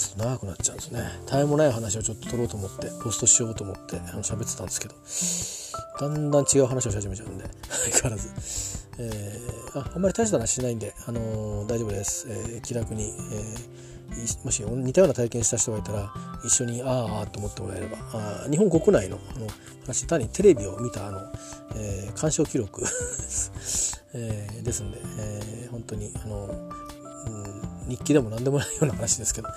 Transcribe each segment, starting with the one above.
すと長くなっちゃうんですね。絶えもない話をちょっと取ろうと思ってポストしようと思ってあの喋ってたんですけどだんだん違う話をし始めちゃうんで 相変わらず、えー、ああんまり大した話しないんで、あのー、大丈夫です、えー、気楽に、えー、もし似たような体験した人がいたら一緒にああと思ってもらえれば。あ日本国内のあの話単にテレビを見たあの、えー、鑑賞記録 えー、ですんで、えー、本当にあの、うん、日記でも何でもないような話ですけど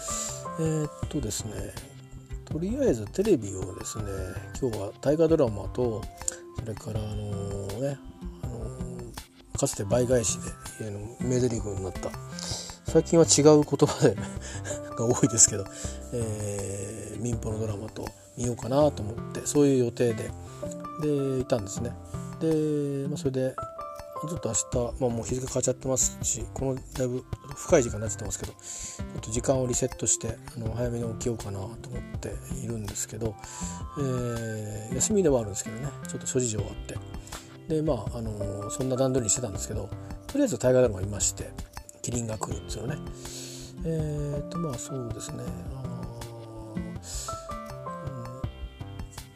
えー、っとですねとりあえずテレビをですね今日は大河ドラマとそれからあのね、あのかつて倍返しでの名台詞になった最近は違う言葉で が多いですけど、えー、民放のドラマと見ようかなと思ってそういう予定ででいたんですね。で、まあ、それでちょっと明日、まあ、もう日付変わっちゃってますしこのだいぶ深い時間になっちゃってますけどちょっと時間をリセットしてあの早めに起きようかなと思っているんですけど、えー、休みではあるんですけどねちょっと諸事情があって。でまあ、あのそんな段取りにしてたんですけどとりあえず大河ドラマいまして「キリンが来る」っていうのね。えっ、とまあそうですね。あの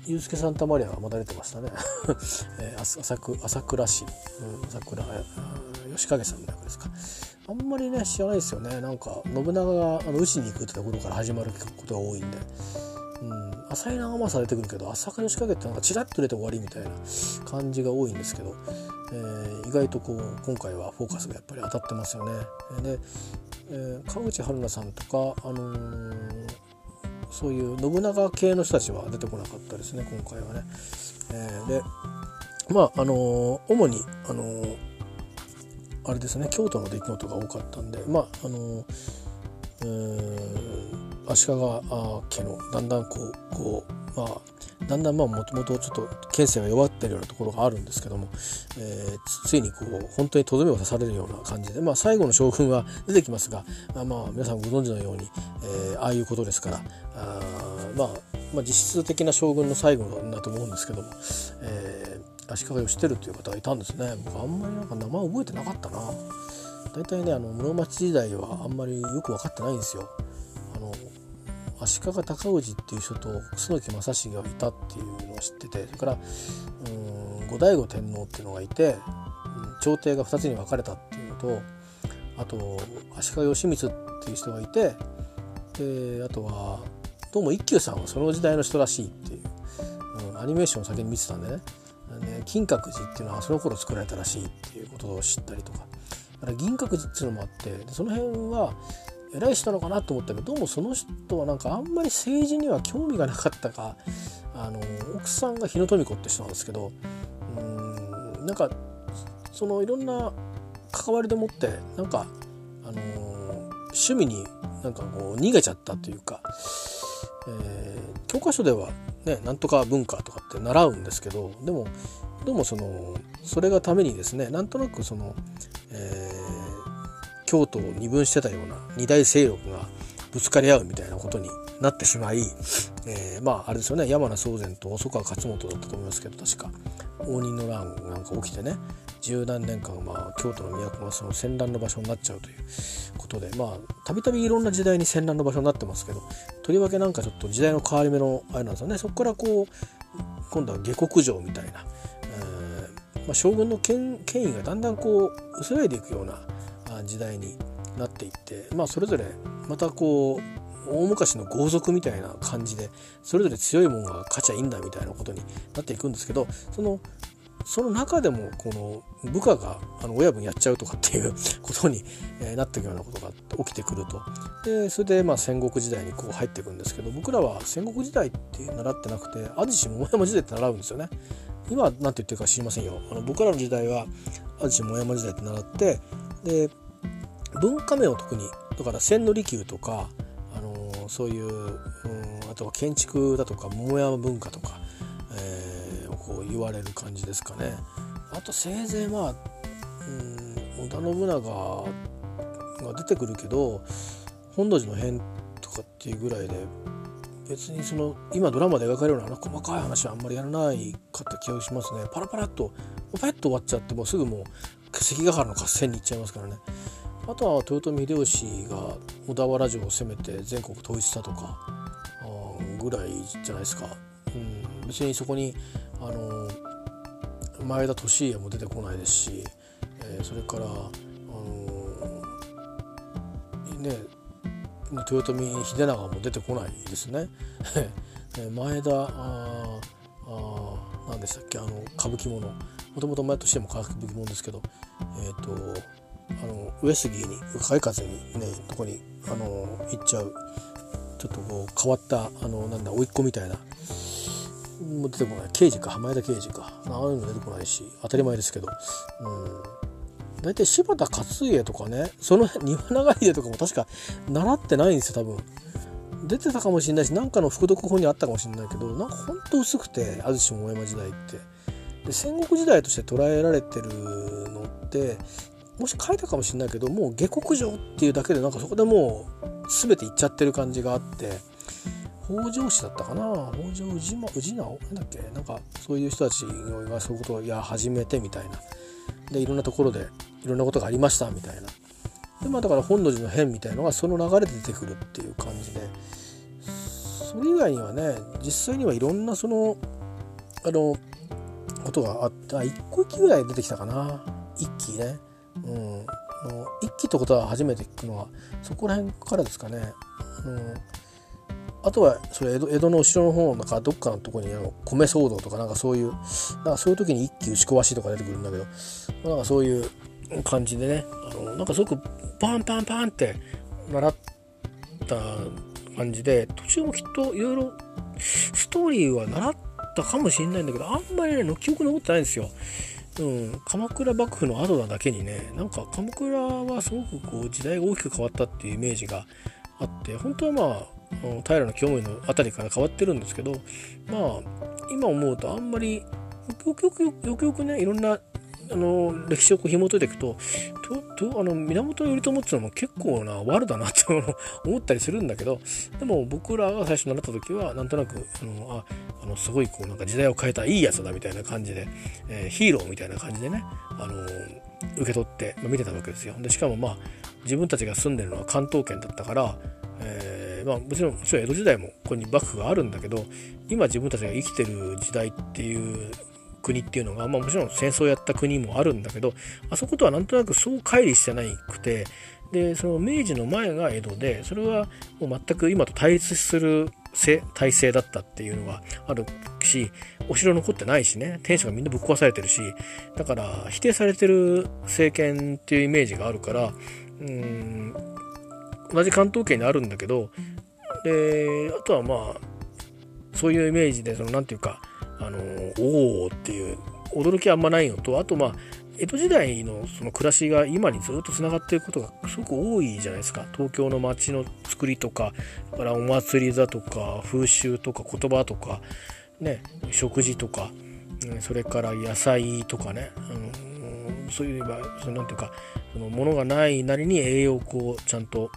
ユースケ・サンタマリアがまだ出てましたね。えー、朝倉朝倉市、うん、朝倉吉影さんの役ですか。あんまりね知らないですよね。なんか信長があの討ちに行くってところから始まることが多いんで、うん、浅井長政出てくるけど朝倉義景ってなんかチラッと出て終わりみたいな感じが多いんですけど、えー、意外とこう今回はフォーカスがやっぱり当たってますよね。で、えー、川口春奈さんとか、あのーそういう信長系の人たちは出てこなかったですね今回はね。えー、でまああの、主にあの、あれですね京都の出来事が多かったんでまああのうん足利家のだんだんこうこうまあだんだんまあもともとちょっと県政が弱ってるようなところがあるんですけども、えー、ついにこう本当にとどめを刺されるような感じで、まあ、最後の将軍は出てきますが、まあ、まあ皆さんご存知のように、えー、ああいうことですからあ、まあ、まあ実質的な将軍の最後だと思うんですけども、えー、足利義輝という方がいたんですね。僕あんまりなんか名前覚えてなかったな。大体ねあの室町時代はあんまりよく分かってないんですよ。あの足利尊氏っていう人と楠木正成がいたっていうのを知っててそれから後醍醐天皇っていうのがいて朝廷が2つに分かれたっていうのとあと足利義満っていう人がいてであとはどうも一休さんはその時代の人らしいっていう、うん、アニメーションを先に見てたんでね。で金閣寺っていうのはその頃作られたらしいっていうことを知ったりとか。だから銀閣寺っていうのもあってその辺は偉い人なのかなと思ったけどどうもその人はなんかあんまり政治には興味がなかったかあの奥さんが日野富子って人なんですけどうんなんかそのいろんな関わりでもってなんかあの趣味になんかこう逃げちゃったというか、えー、教科書ではねなんとか文化とかって習うんですけどでもどうもそのそれがためにですねなんとなくその、えー京都を二分してたような二大勢力がぶつかり合うみたいなことになってしまい、えー、まああれですよね。山名宗全と細川勝元だったと思いますけど確か応仁の乱なんか起きてね十何年間、まあ、京都の都がその戦乱の場所になっちゃうということでまあたびたびいろんな時代に戦乱の場所になってますけどとりわけなんかちょっと時代の変わり目のあれなんですよね。そこからこう今度は下克上みたいな、えーまあ、将軍の権権威がだんだんこう薄らいでいくような時代になっていってまあそれぞれまたこう大昔の豪族みたいな感じでそれぞれ強いもんが勝ちゃいいんだみたいなことになっていくんですけどそのその中でもこの部下があの親分やっちゃうとかっていうことになっていくようなことが起きてくるとでそれでまあ戦国時代にこう入っていくんですけど僕らは戦国時代って習ってなくて安土桃山時代って習うんですよね。今は何て言ってるか知りませんよ。あの僕らの時代は安土桃山時代って習ってで文化面を特にだから千利休とか、あのー、そういう、うん、あとは建築だとか桃山文化とか、えー、こう言われる感じですかね。あとせいぜいまあ、うん、織田信長が出てくるけど本能寺の変とかっていうぐらいで別にその今ドラマで描かれるような細かい話はあんまりやらないかった気がしますねパラパラっとパッと終わっちゃってもうすぐもう関ヶ原の合戦に行っちゃいますからねあとは豊臣秀吉が小田原城を攻めて全国統一したとかぐらいじゃないですか、うん、別にそこにあの前田利家も出てこないですし、えー、それからあのね豊臣秀長も出てこないですね。前田ああ何でしたっけあの歌舞伎ものもともと前としても歌舞伎ものですけどえっ、ー、とあの上杉に向かい風にねとこにあの行っちゃう。ちょっとこう変わったあのなんだ甥っ子みたいな。もう出てこない。刑事か。浜田刑事か。ああいうの出てこないし当たり前ですけど。うん。大体柴田勝家とかねその庭長秀とかも確か習ってないんですよ多分。出てたかもしれないし何かの副読本にあったかもしれないけどなんかほんと薄くて安土桃山時代って。で戦国時代として捉えられてるのってもし書いたかもしれないけどもう下克上っていうだけでなんかそこでもう全ていっちゃってる感じがあって北条氏だったかな？北条氏直氏直？なんだっけ？なんかそういう人たちがそういうことをや始めてみたいな。でいろんなところでいろんなことがありましたみたいな。でまあだから本能寺の変みたいのがその流れで出てくるっていう感じで。それ以外にはね実際にはいろんなそのあのことがあった。一個一機ぐらい出てきたかな。一機ね。うん、の一気ってことは初めて聞くのはそこら辺からですかね。うん、あとはそれ江戸江戸の後ろの方なんかどっかのとこにあの米騒動とかなんかそういうなんかそういう時に一気打ち壊しとか出てくるんだけどまあなんかそういう感じでねあのなんかすごくパンパンパンって習った感じで途中もきっといろいろストーリーは習ったかもしれないんだけどあんまりね記憶残ってないんですよ。うん、鎌倉幕府の後なだけにねなんか鎌倉はすごくこう時代が大きく変わったっていうイメージがあって本当はまあ平清盛の辺りから変わってるんですけどまあ今思うとあんまりよくよくよくよくねいろんなあの歴史をこう紐解いていくとととあの源頼朝っていうのも結構な悪だなって思ったりするんだけどでも僕らが最初習った時はなんとなくあのああのすごいこうなんか時代を変えたいいやつだみたいな感じで、えー、ヒーローみたいな感じでね、あの受け取って、まあ、見てたわけですよ。でしかもまあ自分たちが住んでるのは関東圏だったから、えー、まあ、もちろんもちろん江戸時代もここに幕府があるんだけど今自分たちが生きてる時代っていう国っていうのが、まあ、もちろん戦争をやった国もあるんだけどあそことはなんとなくそう乖離してないくてでその明治の前が江戸でそれはもう全く今と対立する体制だったっていうのがあるしお城残ってないしね天守がみんなぶっ壊されてるしだから否定されてる政権っていうイメージがあるからうん同じ関東圏にあるんだけどであとはまあそういうイメージでその何て言うかあのおおっていう驚きあんまないのとあとまあ江戸時代のその暮らしが今にずっとつながっていることがすごく多いじゃないですか。東京の街の作りとかからお祭りだとか風習とか言葉とか、ね、食事とかそれから野菜とかね、うん、そういうそのなんていうかそのものがないなりに栄養をちゃんと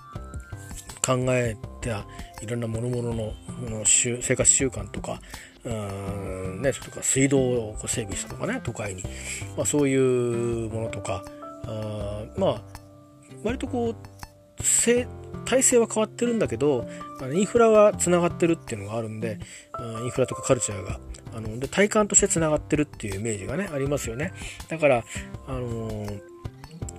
考えたいろんなものものの生活習慣とかうんね、とか水道を整備したとかね都会に、まあ、そういうものとか。あまあ割とこう体制は変わってるんだけどインフラはつながってるっていうのがあるんでインフラとかカルチャーが。あので体感としてつながってるっていうイメージがねありますよね。だからあのー、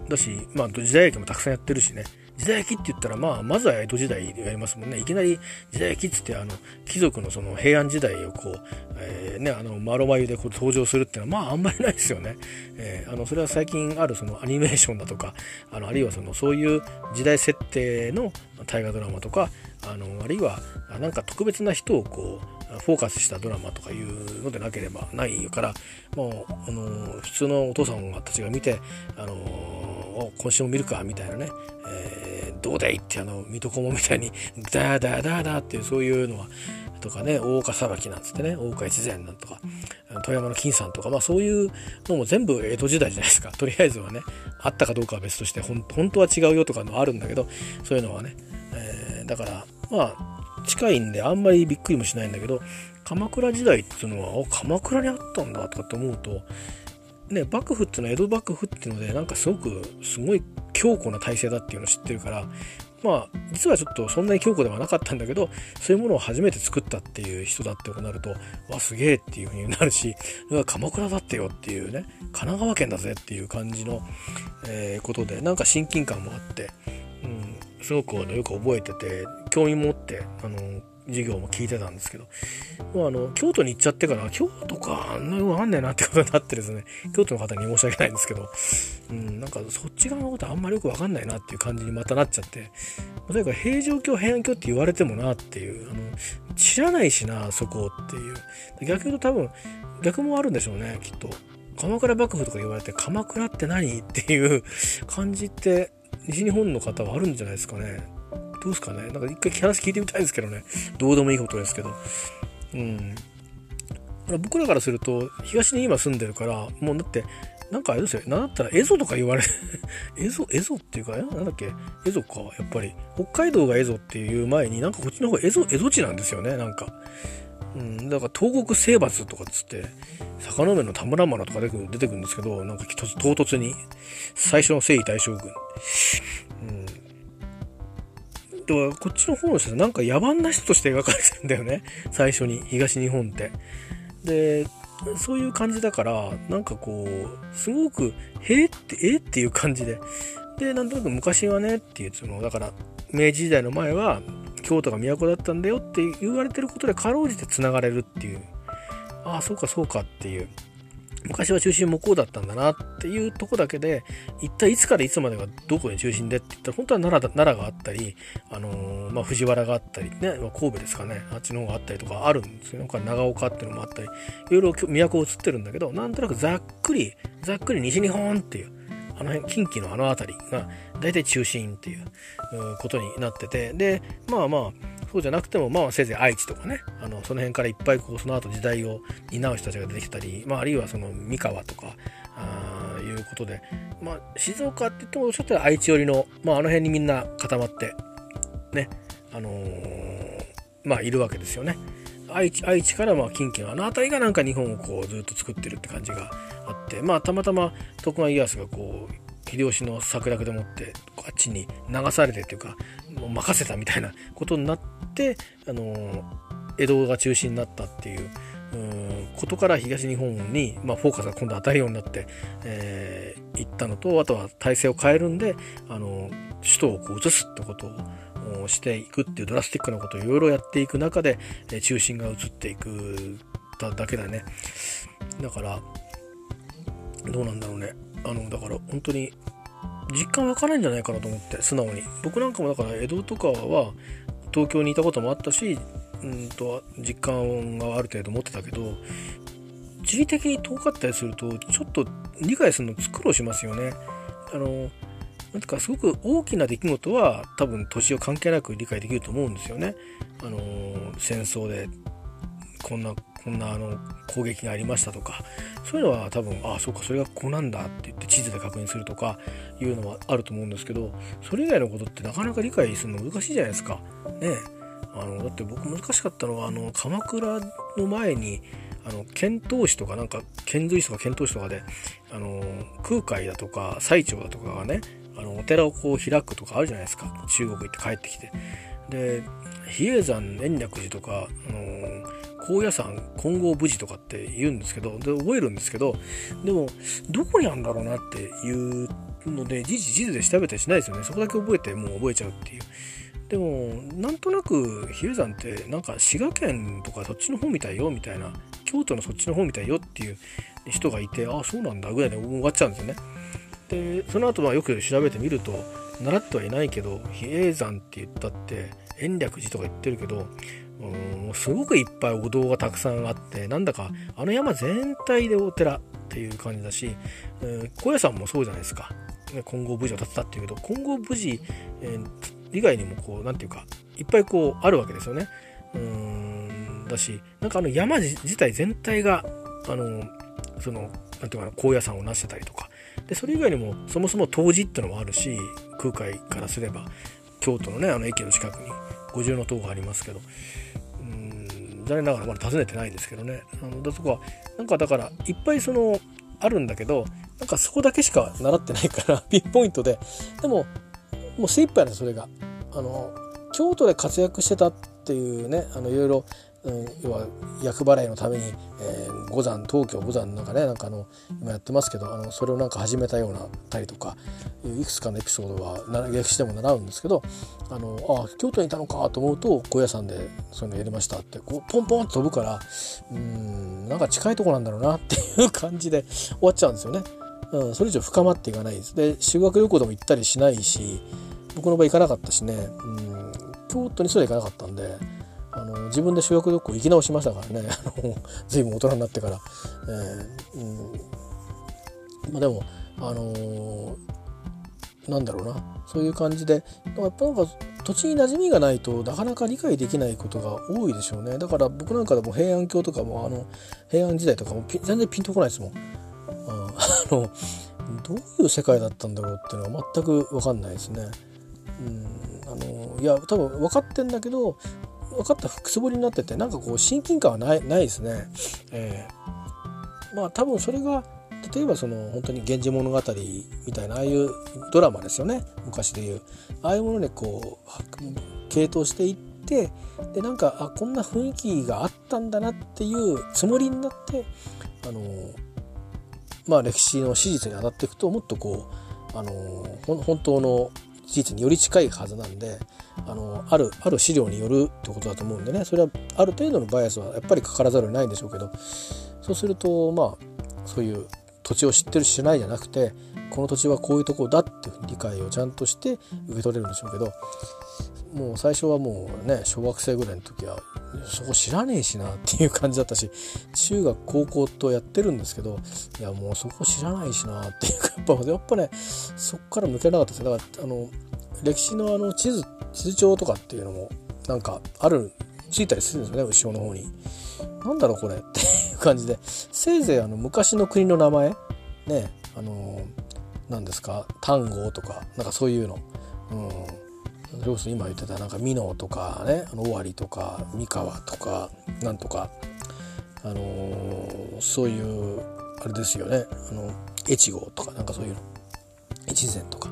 だしまあ時代劇もたくさんやってるしね。時代劇って言ったら、まあ、まずは江戸時代でやりますもんね。いきなり時代劇っつって、あの、貴族のその平安時代をこう、えー、ね、あの、マロマユでこう登場するっていうのは、まあ、あんまりないですよね。えー、あの、それは最近あるそのアニメーションだとか、あの、あるいはその、そういう時代設定の大河ドラマとか、あの、あるいは、なんか特別な人をこう、フォーカスしたドラマとかいうのでなければないからもうあの普通のお父さんたちが見てあの今週も見るかみたいなね、えー、どうだいってあの水戸黄門みたいにダーダーダーダーっていうそういうのはとかね大岡裁きなんつってね大岡越前なんとか富山の金さんとかまあそういうのも全部江戸時代じゃないですか。とりあえずはねあったかどうかは別として本当は違うよとかのあるんだけどそういうのはね、えー、だからまあ近いんであんまりびっくりもしないんだけど鎌倉時代っていうのは鎌倉にあったんだとかって思うとね幕府っていうのは江戸幕府っていうのでなんかすごくすごい強固な体制だっていうのを知ってるからまあ実はちょっとそんなに強固ではなかったんだけどそういうものを初めて作ったっていう人だってなるとわすげえっていう風になるし鎌倉だってよっていうね神奈川県だぜっていう感じの、えー、ことでなんか親近感もあって、うん、すごくあのよく覚えてて興味持ってあの授業も聞いてたんですけど、もうあの、京都に行っちゃってから、京都か、あんなよくわかんないなってことになってですね、京都の方に申し訳ないんですけど、うん、なんかそっち側のことあんまりよくわかんないなっていう感じにまたなっちゃって、とにかく平城京、平安京って言われてもなっていう、あの、知らないしな、そこっていう。逆に言うと多分、逆もあるんでしょうね、きっと。鎌倉幕府とか言われて、鎌倉って何？っていう感じって、西日本の方はあるんじゃないですかね。どうですかねなんか一回話聞いてみたいですけどね。どうでもいいことですけど。うん。僕らからすると、東に今住んでるから、もうだって、なんかあれですよ。なんだったら、エゾとか言われ、エゾ、エゾっていうか、なんだっけ、エゾか、やっぱり。北海道がエゾっていう前に、なんかこっちの方がエゾ、エゾ地なんですよね、なんか。うん、だから東国征伐とかっつって、坂の上の田村麻呂とか出てくるんですけど、なんか唐突に、最初の征夷大将軍。うん、ではこっちの方の人なんか野蛮な人として描かれてるんだよね。最初に東日本って。でそういう感じだからなんかこうすごく「へえ」って「えっていう感じで。でなんとなく昔はねっていうそのだから明治時代の前は京都が都だったんだよって言われてることでかろうじてつながれるっていう。ああそうかそうかっていう。昔は中心もこうだったんだなっていうとこだけで、一体いつからいつまでがどこに中心でって言ったら、本当は奈良奈良があったり、あのー、まあ、藤原があったり、ね、神戸ですかね、あっちの方があったりとかあるんですよ。なんか長岡っていうのもあったり、いろいろ都を移ってるんだけど、なんとなくざっくり、ざっくり西日本っていう、あの辺、近畿のあの辺りが大体中心っていうことになってて、で、まあまあ、そうじゃなくても、まあ、せいぜい愛知とかね、あの、その辺からいっぱいこう、その後時代を担う人たちが出てきたり、まあ、あるいはその、三河とか、あいうことで、まあ、静岡って言っても、ちょっと愛知寄りの、まあ、あの辺にみんな固まって、ね、あのー、まあ、いるわけですよね。愛知愛知からまあ近畿のあの辺りがなんか日本をこうずっと作ってるって感じがあってまあたまたま徳川家康がこう秀吉の策略でもってあっちに流されてっていうかもう任せたみたいなことになってあの江戸が中心になったっていうことから東日本に、まあ、フォーカスが今度当たるようになって、えー、行ったのとあとは体制を変えるんであの首都をこう移すってことをしていくっていうドラスティックなことをいろいろやっていく中で、え中心が移っていくだけだね。だからどうなんだろうね。あのだから本当に実感湧かないんじゃないかなと思って素直に。僕なんかもだから江戸とかは東京にいたこともあったしうんと実感がある程度持ってたけど地理的に遠かったりするとちょっと理解するの苦労しますよね。あのなんかすごく大きな出来事は多分年を関係なく理解できると思うんですよね。あの戦争でこんなこんなあの攻撃がありましたとか。そういうのは多分ああそうかそれがここなんだって言って地図で確認するとかいうのはあると思うんですけどそれ以外のことってなかなか理解するの難しいじゃないですか。ね。あのだって僕難しかったのはあの鎌倉の前にあの遣唐使とかなんか遣隋使とか遣唐使とかであの空海だとか最澄だとかがねあのお寺をこう開くとかあるじゃないですか。中国行って帰ってきて。で比叡山延暦寺とか、あの高野山金剛無事とかって言うんですけどで覚えるんですけどでもどこにあるんだろうなっていうので時事地図で調べたりしないですよね。そこだけ覚えてもう覚えちゃうっていう。でもなんとなく比叡山ってなんか滋賀県とかそっちの方みたいよみたいな京都のそっちの方みたいよっていう人がいてああそうなんだぐらいで終わっちゃうんですよね。でその後はよく調べてみると習ってはいないけど比叡山って言ったって延暦寺とか言ってるけどうんすごくいっぱいお堂がたくさんあってなんだかあの山全体でお寺っていう感じだし、えー、高野山もそうじゃないですか。金剛無事を建てたっていうけど金剛無事、えー、以外にもこう何て言うかいっぱいこうあるわけですよね。うんだしなんかあの山自体全体があのその何て言うかな高野山を成してたりとかでそれ以外にもそもそも冬至ってのもあるし空海からすれば京都のねあの駅の近くに五重塔がありますけどうん残念ながらまだ訪ねてないですけどねあのだとかなんかだからいっぱいそのあるんだけどなんかそこだけしか習ってないから ピンポイントででももう精一杯なんですそれが。あの京都で活躍してたっていうねあのいろいろうん、要は厄払いのために、えー、五山東京五山なんかねなんかあの今やってますけどあのそれをなんか始めたようなたりとかいくつかのエピソードは歴史でも習うんですけどあのあ京都にいたのかと思うと高野山でそういうのやりましたってこうポンポンと飛ぶからうんなんか近いとこなんだろうなっていう感じで終わっちゃうんですよね。うん、それ以上深まっていかないです。で修学旅行でも行ったりしないし僕の場合行かなかったしね、うん、京都にすら行かなかったんで。あの自分で修学旅行行き直しましたからね。あの随分大人になってから、えーうん。まあ、でもあのー、なんだろうな。そういう感じで。やっぱなんか土地に馴染みがないとなかなか理解できないことが多いでしょうね。だから僕なんかでも平安京とかもあの平安時代とかも全然ピンとこないですもん。あ のどういう世界だったんだろうっていうのは全く分かんないですね。うん。あのいや多分分かってんだけど分かったくすぼりになっててなんかこう親近感はないないですね。えー、まあ多分それが例えばその本当に「源氏物語」みたいなああいうドラマですよね昔でいうああいうものにこう系統していってでなんかあこんな雰囲気があったんだなっていうつもりになってあのまあ歴史の史実に当たっていくともっとこうあの本当の事実により近いはずなんであのあるある資料によるってことだと思うんでね。それはある程度のバイアスはやっぱりかからざるを得ないんでしょうけどそうするとまあそういう土地を知ってるし知らないじゃなくてこの土地はこういうとこだっていう理解をちゃんとして受け取れるんでしょうけどもう最初はもうね小学生ぐらいの時はそこ知らねえしなっていう感じだったし中学高校とやってるんですけどいやもうそこ知らないしなっていうかやっぱやっぱねそこから抜けなかったですだからあの歴史のあの地図地図帳とかっていうのもなんかあるついたりするんですよね後ろの方に。なんだろうこれっていう感じでせいぜいあの昔の国の名前ねあの何ですか単語とかなんかそういうの。うんそれこそ今言ってたなんか美濃とかねあの尾張とか三河とかなんとかあのー、そういうあれですよねあの越後とかなんかそういう越前とか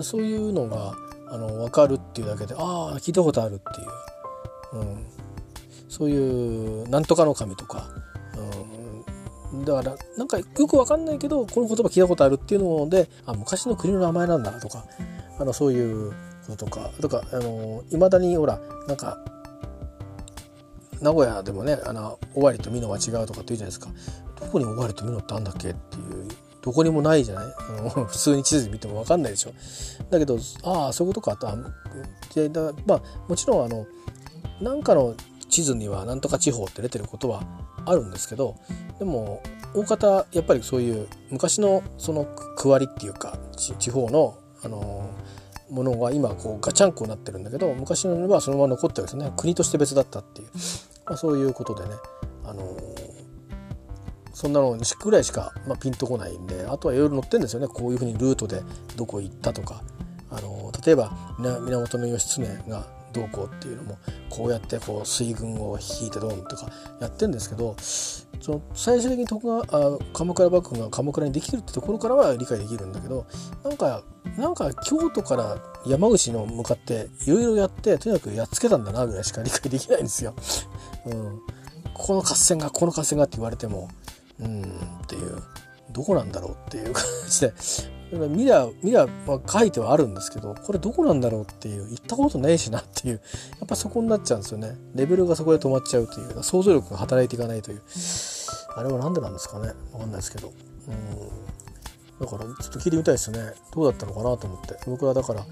そういうのがあの分かるっていうだけでああ聞いたことあるっていう、うん、そういうなんとかの神とか、うん、だからなんかよく分かんないけどこの言葉聞いたことあるっていうのであ昔の国の名前なんだとかあのそういうことかとかあのいまだにほらなんか名古屋でもねあの尾張と美濃は違うとかって言うじゃないですか。どこに尾張と美濃ってあんだっけっていうどこにもないじゃない？あ の普通に地図で見ても分かんないでしょ。だけどああそういうことかとあでだまあもちろんあのなんかの地図にはなんとか地方って出てることはあるんですけどでも大方やっぱりそういう昔のその区割りっていうか地方のあのものが今こうガチャンコになってるんだけど昔のはそのまま残ってるんですね。国として別だったっていう、まあ、そういうことでね、あのー、そんなのぐらいしか、まあ、ピンとこないんであとはいろいろ載ってるんですよね。こういうふうにルートでどこ行ったとか、あのー、例えば源義経がどうこうっていうのもこうやってこう水軍を引いてドンとかやってるんですけどその最終的に徳川あ鎌倉幕府が鎌倉にできるってところからは理解できるんだけどなんかなんか京都から山口の向かっていろいろやってとにかくやっつけたんだなぐらいしか理解できないんですよ。うん、ここの合戦がこの合戦がって言われてもうんっていうどこなんだろうっていう感じで。ミラーミラーは書いてはあるんですけどこれどこなんだろうっていう行ったことないしなっていう。やっぱそこになっちゃうんですよね。レベルがそこで止まっちゃうという想像力が働いていかないという。あれは何でなんですかね。分かんないですけど。うん。だからちょっと聞いてみたいですね。どうだったのかなと思って。僕はだから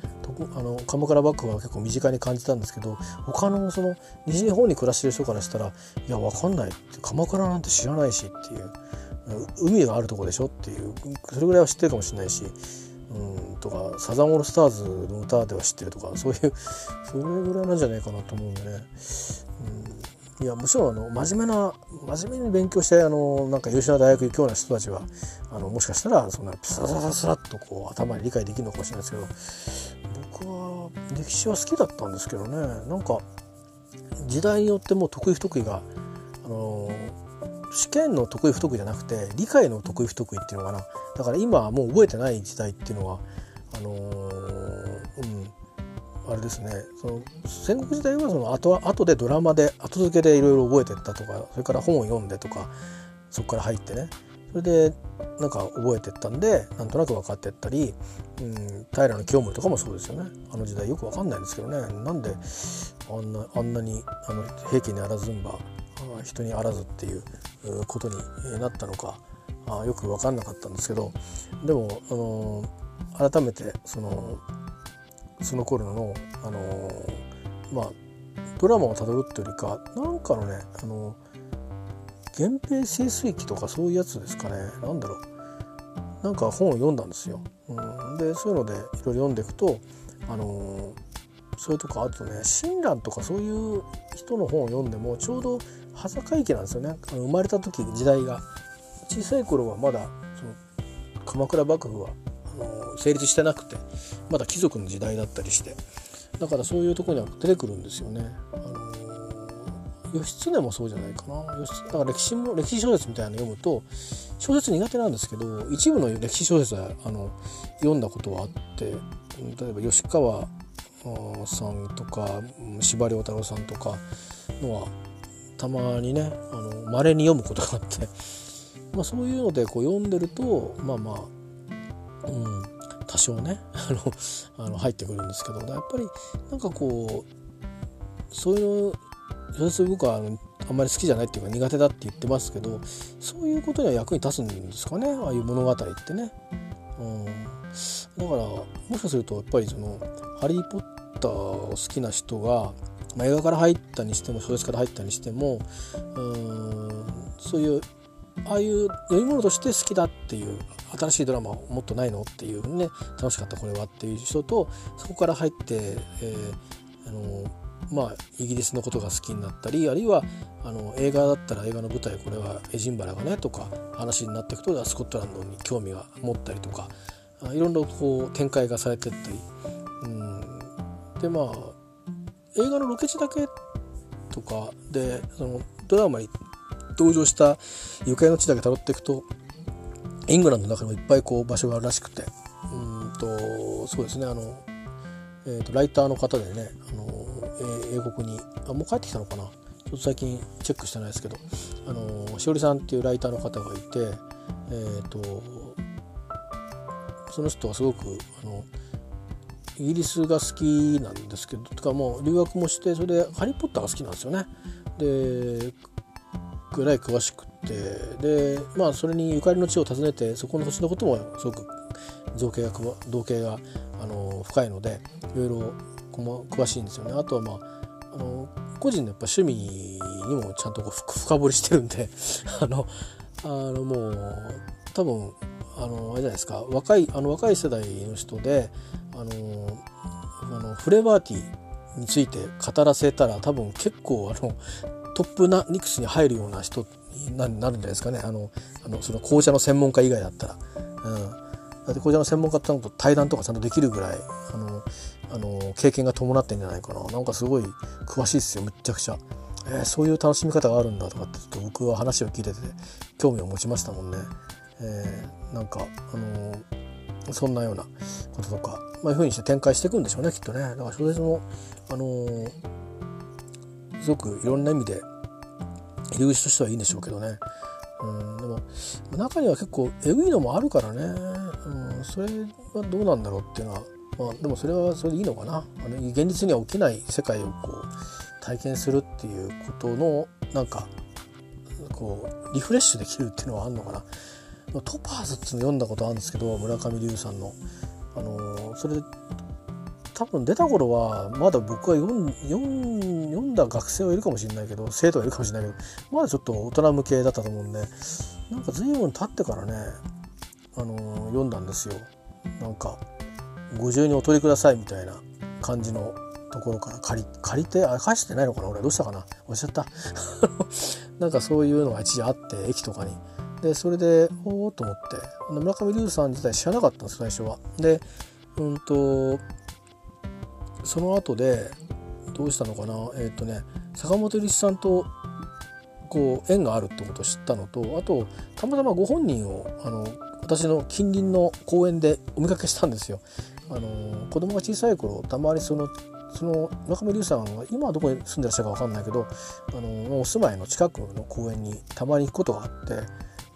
あの鎌倉幕府は結構身近に感じたんですけど他のその西日本に暮らしてる人からしたらいや分かんないって鎌倉なんて知らないしっていう。海があるとこでしょっていうそれぐらいは知ってるかもしれないしうんとかサザンオールスターズの歌では知ってるとかそういうそれぐらいなんじゃないかなと思うんでね、うん、いやもちろんあの真面目な真面目に勉強してあのなんか優秀な大学行くような人たちはあのもしかしたらそんなササササッとこう頭に理解できるのかもしれないですけど僕は歴史は好きだったんですけどね。なんか時代によっても得意不得意があの試験の得意不得意じゃなくて理解の得意不得意っていうのかな。だから今はもう覚えてない時代っていうのはあの、うんあれですね。その戦国時代はその後後でドラマで後付けでいろいろ覚えてったとかそれから本を読んでとかそこから入ってね。それでなんか覚えてったんでなんとなく分かってったり、うん、平清盛とかもそうですよね。あの時代よく分かんないんですけどね。なんであんなあんなにあの平家にあらずんば人にあらずっていうことになったのかよく分かんなかったんですけどでも、あの改めてそのその頃の、あのー、まあドラマをたどるっていうよりかなんかのね、あのー、源平清水記とかそういうやつですかね。なんだろう。なんか本を読んだんですよ。うん、でそういうのでいろいろ読んでいくと、あのー、それとかあとね親鸞とかそういう人の本を読んでもちょうど羽坂池なんですよね。あの生まれた時時代が。小さい頃はまだその鎌倉幕府はあの成立してなくてまだ貴族の時代だったりして。だからそういうとこには出てくるんですよね。あの義経もそうじゃないかな。だから歴史も歴史小説みたいなの読むと小説苦手なんですけど一部の歴史小説はあの読んだことはあって例えば吉川さんとか司馬太郎さんとかのはたまにねまれに読むことがあって、まあ、そういうのでこう読んでるとまあまあうん多少ね あの入ってくるんですけどやっぱりなんかこうそういうの小説僕はあのあんまり好きじゃないっていうか苦手だって言ってますけどそういうことには役に立つんですかねああいう物語ってね。うん、だからもしかするとやっぱりその「ハリー・ポッター」を好きな人が、まあ、映画から入ったにしても小説から入ったにしてもうんそういうああいう読み物として好きだっていう新しいドラマもっとないのっていうね楽しかったこれはっていう人とそこから入って、えー、あのまあ、イギリスのことが好きになったりあるいはあの映画だったら映画の舞台これはエジンバラがねとか話になっていくとスコットランドに興味が持ったりとかいろんなこう展開がされてったり、うん、でまあ映画のロケ地だけとかでそのドラマに登場したゆかりの地だけ辿っていくとイングランドの中にもいっぱいこう場所があるらしくて。うんとそうですねあの、えーと、ライターの方でねあの、えー、英国にあもう帰ってきたのかな。ちょっと最近チェックしてないですけどあのしおりさんっていうライターの方がいてえっ、ー、とその人はすごくあのイギリスが好きなんですけどとかもう留学もしてそれで「ハリー・ポッター」が好きなんですよね。でぐらい詳しくてでまあそれにゆかりの地を訪ねてそこの土地のこともすごく造形が同型があの深いのでいろいろ詳しいんですよね。あとはまああの個人のやっぱ趣味にもちゃんとこう 深掘りしてるんであのあのもう多分あのあれじゃないですか。若いあの若い世代の人であのあのフレーバーティーについて語らせたら多分結構あのトップなニクスに入るような人になるんじゃないですかね。あのあのその紅茶の専門家以外だったら。うん、だって紅茶の専門家と対談とかちゃんとできるぐらいあのあの経験が伴ってんじゃないかな。なんかすごい詳しいですよむっちゃくちゃ、えー、そういう楽しみ方があるんだとかってちょっと僕は話を聞いてて興味を持ちましたもんね、えー、なんかあのー、そんなようなこととか、まあ、いうふうにして展開していくんでしょうねきっとね。だから小説もあのー、すごくいろんな意味で入り口としてはいいんでしょうけどね。うん、でも中には結構えぐいのもあるからね、うん、それはどうなんだろうっていうのは、まあ、でもそれはそれでいいのかな。あの現実には起きない世界をこう体験するっていうことのなんかこうリフレッシュできるっていうのはあるのかな。トパーズっていうの読んだことあるんですけど村上龍さんの、あのそれで多分出た頃はまだ僕は読んだ学生はいるかもしれないけど生徒はいるかもしれないけどまだちょっと大人向けだったと思うんでなんか随分経ってからね、あの、読んだんですよ。なんかご自由にお取りくださいみたいな感じのところから借り借りてあ返してないのかな俺。どうしたかな。おっしゃった。なんかそういうのが一時あって駅とかに。でそれでおおと思って。村上龍さん自体知らなかったんです最初は。でうんとその後でどうしたのかな。えっ、ー、とね坂本龍一さんとこう縁があるってことを知ったのとあとたまたまご本人をあの私の近隣の公園でお見かけしたんですよ。あの子供が小さい頃たまにそのその村上龍さんは今はどこに住んでらっしゃるか分かんないけどあのお住まいの近くの公園にたまに行くことがあって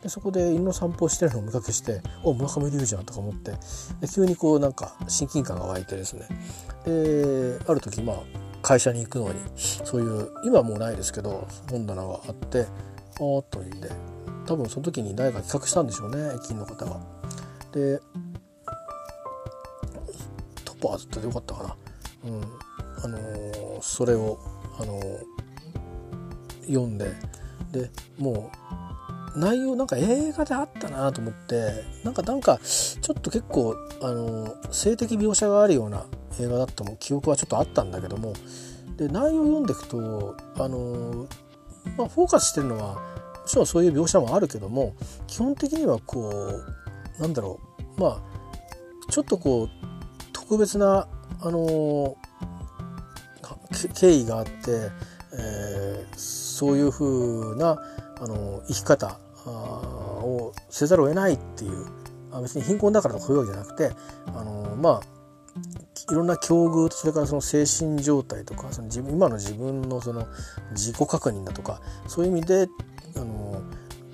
でそこで犬の散歩をしてるのを見かけして「お村上龍じゃん」とか思ってで急にこうなんか親近感が湧いてですねである時まあ会社に行くのにそういう今はもうないですけど本棚があってあーっといんで多分その時に誰か企画したんでしょうね駅員の方が。でトッパーズってよかったかな。うんあのーそれを、あのー読んででもう内容なんか映画であったなと思ってなんかなんかちょっと結構、あの性的描写があるような映画だったも記憶はちょっとあったんだけどもで内容を読んでいくと、あのまあ、フォーカスしてるのはもちろんそういう描写もあるけども基本的にはこうなんだろうまあちょっとこう特別なあの経緯があって、えーそういう風なあの生き方をせざるを得ないっていう別に貧困だからとかそういうわけじゃなくてあのまあいろんな境遇とそれからその精神状態とかその自分今の自分のその自己確認だとかそういう意味であの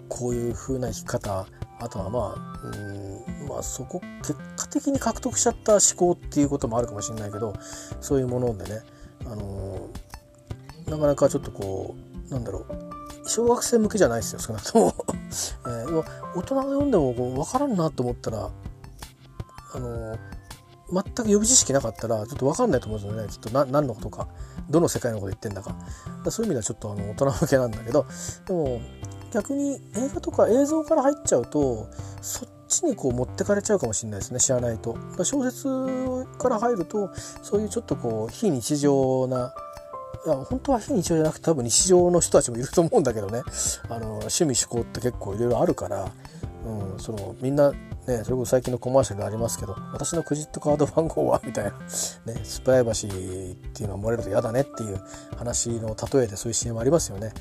こういう風な生き方あとはまあうんまあそこ結果的に獲得しちゃった思考っていうこともあるかもしれないけどそういうものでねあのなかなかちょっとこうなんだろう小学生向けじゃないですよ少なくとも、えー、大人が読んでもこう分からんなと思ったらあの全く予備知識なかったらちょっと分かんないと思うんですよね。きっと何のことか。どの世界のこと言ってんだか。だそういう意味ではちょっとあの大人向けなんだけど。でも逆に映画とか映像から入っちゃうとそっちにこう持ってかれちゃうかもしれないですね。知らないと。小説から入るとそういうちょっとこう非日常ないや本当は非日常じゃなくて多分日常の人たちもいると思うんだけどねあの趣味趣向って結構いろいろあるから、うん、そのみんなねそれこそ最近のコマーシャルがありますけど私のクレジットカード番号はみたいな、ね、スプライバシーっていうのは漏れると嫌だねっていう話の例えでそういう CM ありますよね。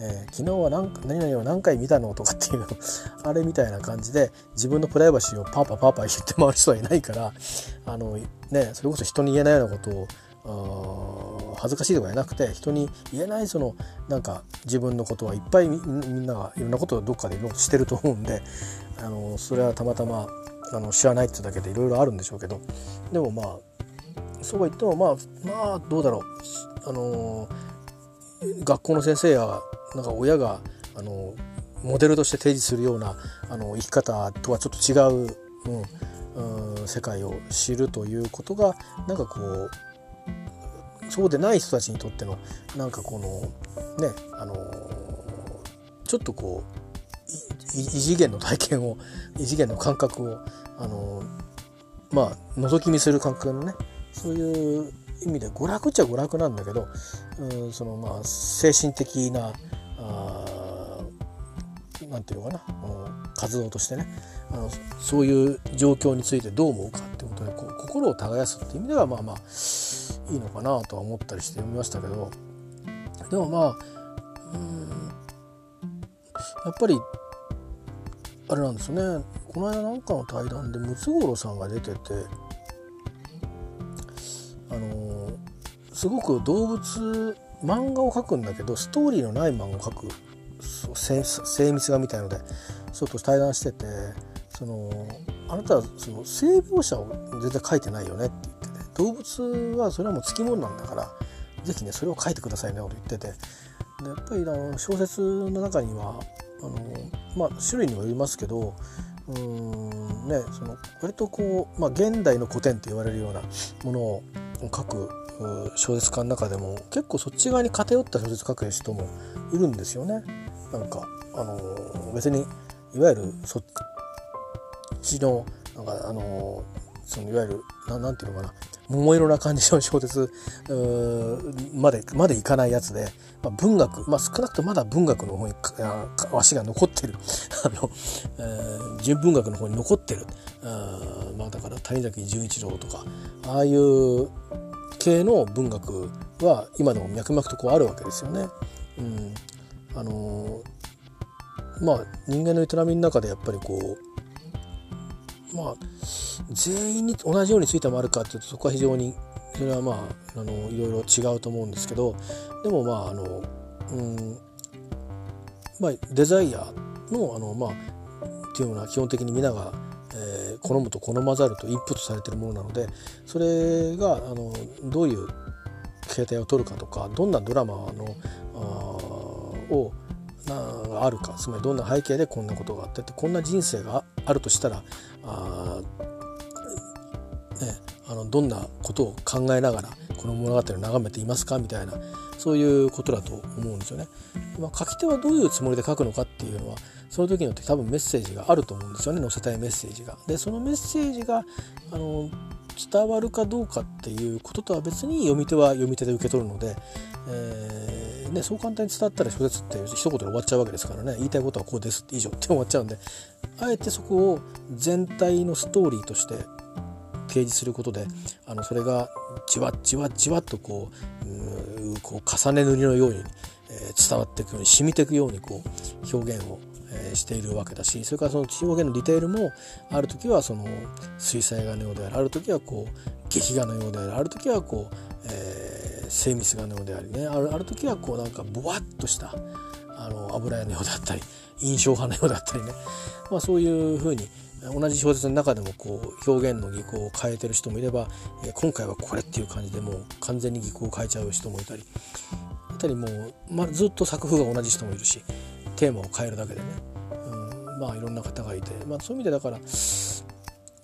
えー昨日は何何々を何回見たのとかっていうの あれみたいな感じで自分のプライバシーをパーパーパーパー言って回る人はいないからあの、ね、それこそ人に言えないようなことを恥ずかしいとかじゃなくて人に言えないそのなんか自分のことはいっぱいみんながいろんなことをどっかでしてると思うんで あのそれはたまたまあの知らないってだけでいろいろあるんでしょうけどでもまあそうは言ってもまあまあどうだろう。あの学校の先生やなんか親があのモデルとして提示するようなあの生き方とはちょっと違う、うんうん、世界を知るということがなんかこうそうでない人たちにとってのなんかこのねあのちょっとこう異次元の体験を 異次元の感覚をあのまあ覗き見する感覚のねそういう意味で娯楽っちゃ娯楽なんだけど、うん、そのまあ精神的なあーなんていうのかな、活動としてねあのそういう状況についてどう思うかってことでこう心を耕すっていう意味ではまあまあいいのかなとは思ったりして読みましたけどでもまあうんやっぱりあれなんですよね。この間なんかの対談でムツゴロウさんが出ててあのすごく動物漫画を描くんだけどストーリーのない漫画を描く精密画みたいのでそうと対談しててそのあなたはその性描写を全然描いてないよねって言ってて。動物はそれはもうつきものなんだから是非ねそれを描いてくださいねこと言っててでやっぱりあの小説の中にはあの、まあ、種類にもよりますけどうんねその割とこう、まあ、現代の古典って言われるようなものを書く小説家の中でも結構そっち側に偏った小説書く人もいるんですよね。なんかあの別にいわゆるそっちのなんかあのそのいわゆるななんていうのかな。桃色な感じの 小説うまでまでいかないやつで、まあ、文学、まあ、少なくともまだ文学の方に足が残ってる。あの、えー純文学の方に残ってる。あまあだから谷崎潤一郎とかああいう系の文学は今でも脈々とこうあるわけですよね。うん。ああのまあ人間の営みの中でやっぱりこうまあ全員に同じようについてもあるかっていうとそこは非常にそれはまああのいろいろ違うと思うんですけどでもまああのうんまあデザイアのあのまあっていうのは基本的に皆が、えー、好むと好まざるとインプットされてるものなのでそれがあのどういう形態を取るかとかどんなドラマのあをがあるかつまりどんな背景でこんなことがあってってこんな人生があるとしたらあ、ね、あのどんなことを考えながらこの物語を眺めていますか？みたいなそういうことだと思うんですよね。まあ、書き手はどういうつもりで書くのかっていうのはその時によって多分メッセージがあると思うんですよね。載せたいメッセージが。でそのメッセージがあの伝わるかどうかっていうこととは別に読み手は読み手で受け取るので、えーね、そう簡単に伝わったら小説って一言で終わっちゃうわけですからね。言いたいことはこうです。以上って終わっちゃうんで。あえてそこを全体のストーリーとして提示することであのそれがじわじわじわっとこうこう重ね塗りのように、えー、伝わっていくように染みていくようにこう表現をえしているわけだしそれからその表現のディテールもある時はその水彩画のようであるある時はこう劇画のようであるある時はこう、えー、精密画のようでありね。あるある時はこうなんかボワッとしたあの油絵のようだったり印象派のようだったりね、まあ、そういうふうに同じ小説の中でもこう表現の技巧を変えてる人もいれば、え今回はこれっていう感じでもう完全に技巧を変えちゃう人もいたりあたりもう、まあ、ずっと作風が同じ人もいるしテーマを変えるだけでね、うん、まあいろんな方がいて、まあ、そういう意味でだから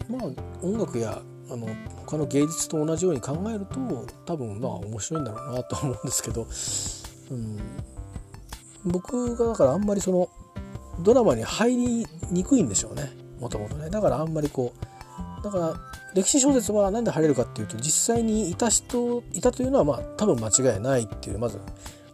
まあ音楽やあの他の芸術と同じように考えると多分まあ面白いんだろうなと思うんですけど、うん、僕がだからあんまりそのドラマに入りにくいんでしょうね。もともとね。だからあんまりこうだから歴史小説は何で入れるかっていうと実際にいた人いたというのはまあ多分間違いないっていうまず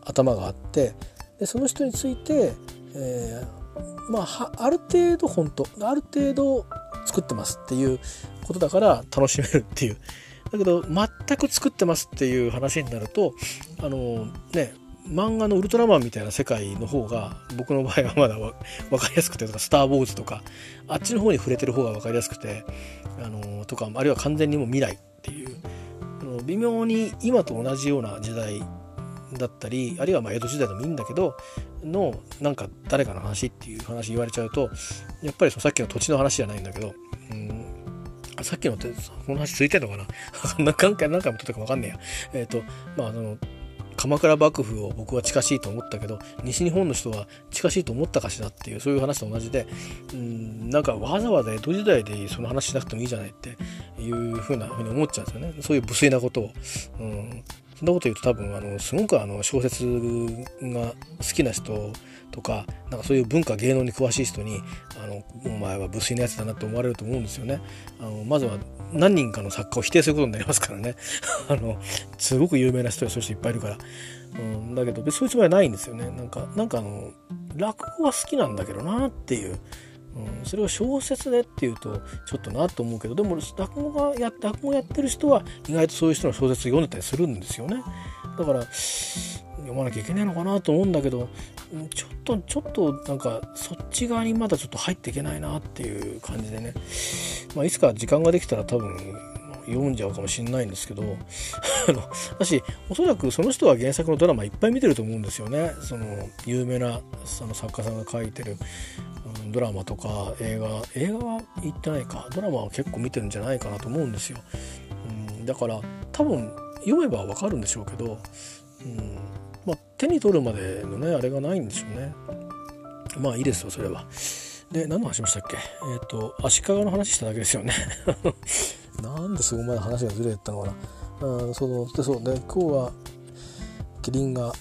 頭があって。でその人について、えー、まあある程度本当ある程度作ってますっていうことだから楽しめるっていう。だけど全く作ってますっていう話になるとあのね漫画のウルトラマンみたいな世界の方が僕の場合はまだ分かりやすくてとか「スター・ウォーズ」とかあっちの方に触れてる方が分かりやすくてあのとかあるいは完全にもう未来っていう。あの微妙に今と同じような時代だったりあるいはまあ江戸時代でもいいんだけどのなんか誰かの話っていう話言われちゃうとやっぱりそのさっきの土地の話じゃないんだけど、うん、さっきのってこの話ついてんのかな？何回何回も撮ったか分かんねえや。えっ、ー、とまああの鎌倉幕府を僕は近しいと思ったけど西日本の人は近しいと思ったかしらっていうそういう話と同じでうんなんかわざわざ江戸時代でその話しなくてもいいじゃないっていうふうなふうに思っちゃうんですよねそういう無粋なことを。うんそんなこと言うと多分あのすごくあの小説が好きな人とかなんかそういう文化芸能に詳しい人にあのお前は無粋なやつだなって思われると思うんですよね。あのまずは何人かの作家を否定することになりますからね。あのすごく有名な人やそういう人いっぱいいるから。うん、だけど別にそういうつもりはないんですよね。なんかなんかあの落語は好きなんだけどなっていう。うん、それを小説でっていうとちょっとなと思うけどでも落語がやって落語やってる人は意外とそういう人の小説読んでたりするんですよね。だから読まなきゃいけないのかなと思うんだけどちょっとちょっとなんかそっち側にまだちょっと入っていけないなっていう感じでね、まあ、いつか時間ができたら多分読んじゃうかもしれないんですけど あのだしおそらくその人は原作のドラマいっぱい見てると思うんですよね。その有名なその作家さんが書いてる、うん、ドラマとか映画映画は言ってないか。ドラマは結構見てるんじゃないかなと思うんですよ、うん、だから多分読めばわかるんでしょうけど、うんまあ、手に取るまでのねあれがないんでしょうね。まあいいですよそれは。で何の話しましたっけ？えっ、ー、と足利の話しただけですよね。なんでそこまで話がずれてたのかな。うんそのでそうで今日はキリンが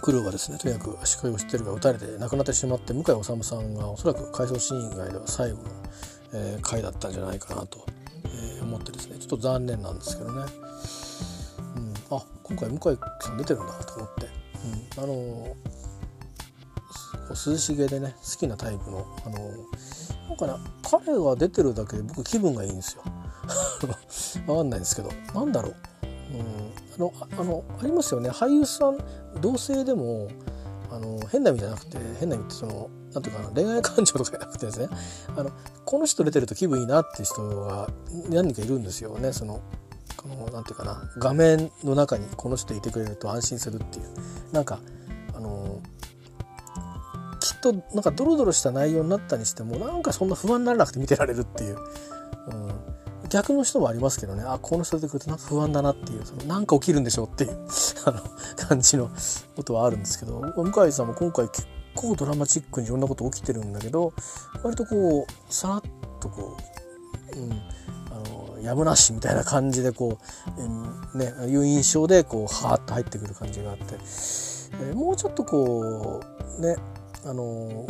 クルーはですねとにかく足利義輝が撃たれて亡くなってしまって向井理さんがおそらく回想シーン以外では最後の、えー、回だったんじゃないかなと、えー、思ってですね。ちょっと残念なんですけどね、うん、あ今回向井さん出てるんだと思って、うん、あの涼しげでね好きなタイプのあのなんかね彼が出てるだけで僕気分がいいんですよ。わかんないんですけど。なんだろう、うん、あのあのありますよね。俳優さん同性でもあの変な意味じゃなくて変な意味ってそのなんていうかな恋愛感情とかじゃなくてですね。あのこの人出てると気分いいなっていう人が何人かいるんですよね。そのこのなんていうかな画面の中にこの人いてくれると安心するっていう。なんかあのきっとなんかドロドロした内容になったにしてもなんかそんな不安にならなくて見てられるっていう、うん、逆の人もありますけどね。あこの人出てくるとなんか不安だなっていうそのなんか起きるんでしょうっていう あの感じのことはあるんですけど。向井さんも今回結構ドラマチックにいろんなこと起きてるんだけど割とこうさらっとこう、うん、あのやむなしみたいな感じでこう、えー、ね、いう印象でこうはーっと入ってくる感じがあって、もうちょっとこうねあの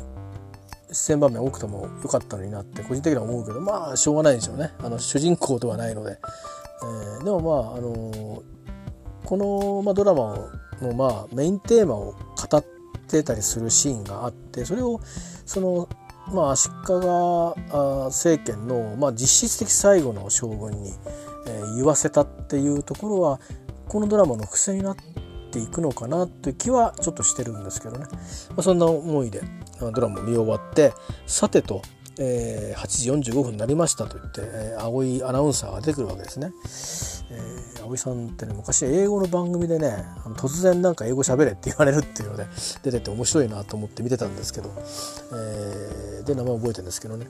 出演場面多くても良かったのになって個人的には思うけどまあしょうがないでしょうね。あの主人公ではないので、えー、でもまああのこの、まあ、ドラマの、まあ、メインテーマを語ってたりするシーンがあってそれをそのまあ、足利政権の、まあ、実質的最後の将軍に、えー、言わせたっていうところはこのドラマの癖になってていくのかなという気はちょっとしてるんですけどね、まあ、そんな思いでドラマを見終わってさてと、えー、8時45分になりましたと言って、えー、青いアナウンサーが出てくるわけですね。えー、葵さんってね昔英語の番組でね突然なんか英語喋れって言われるっていうので出てて面白いなと思って見てたんですけど、えー、で名前覚えてるんですけどね、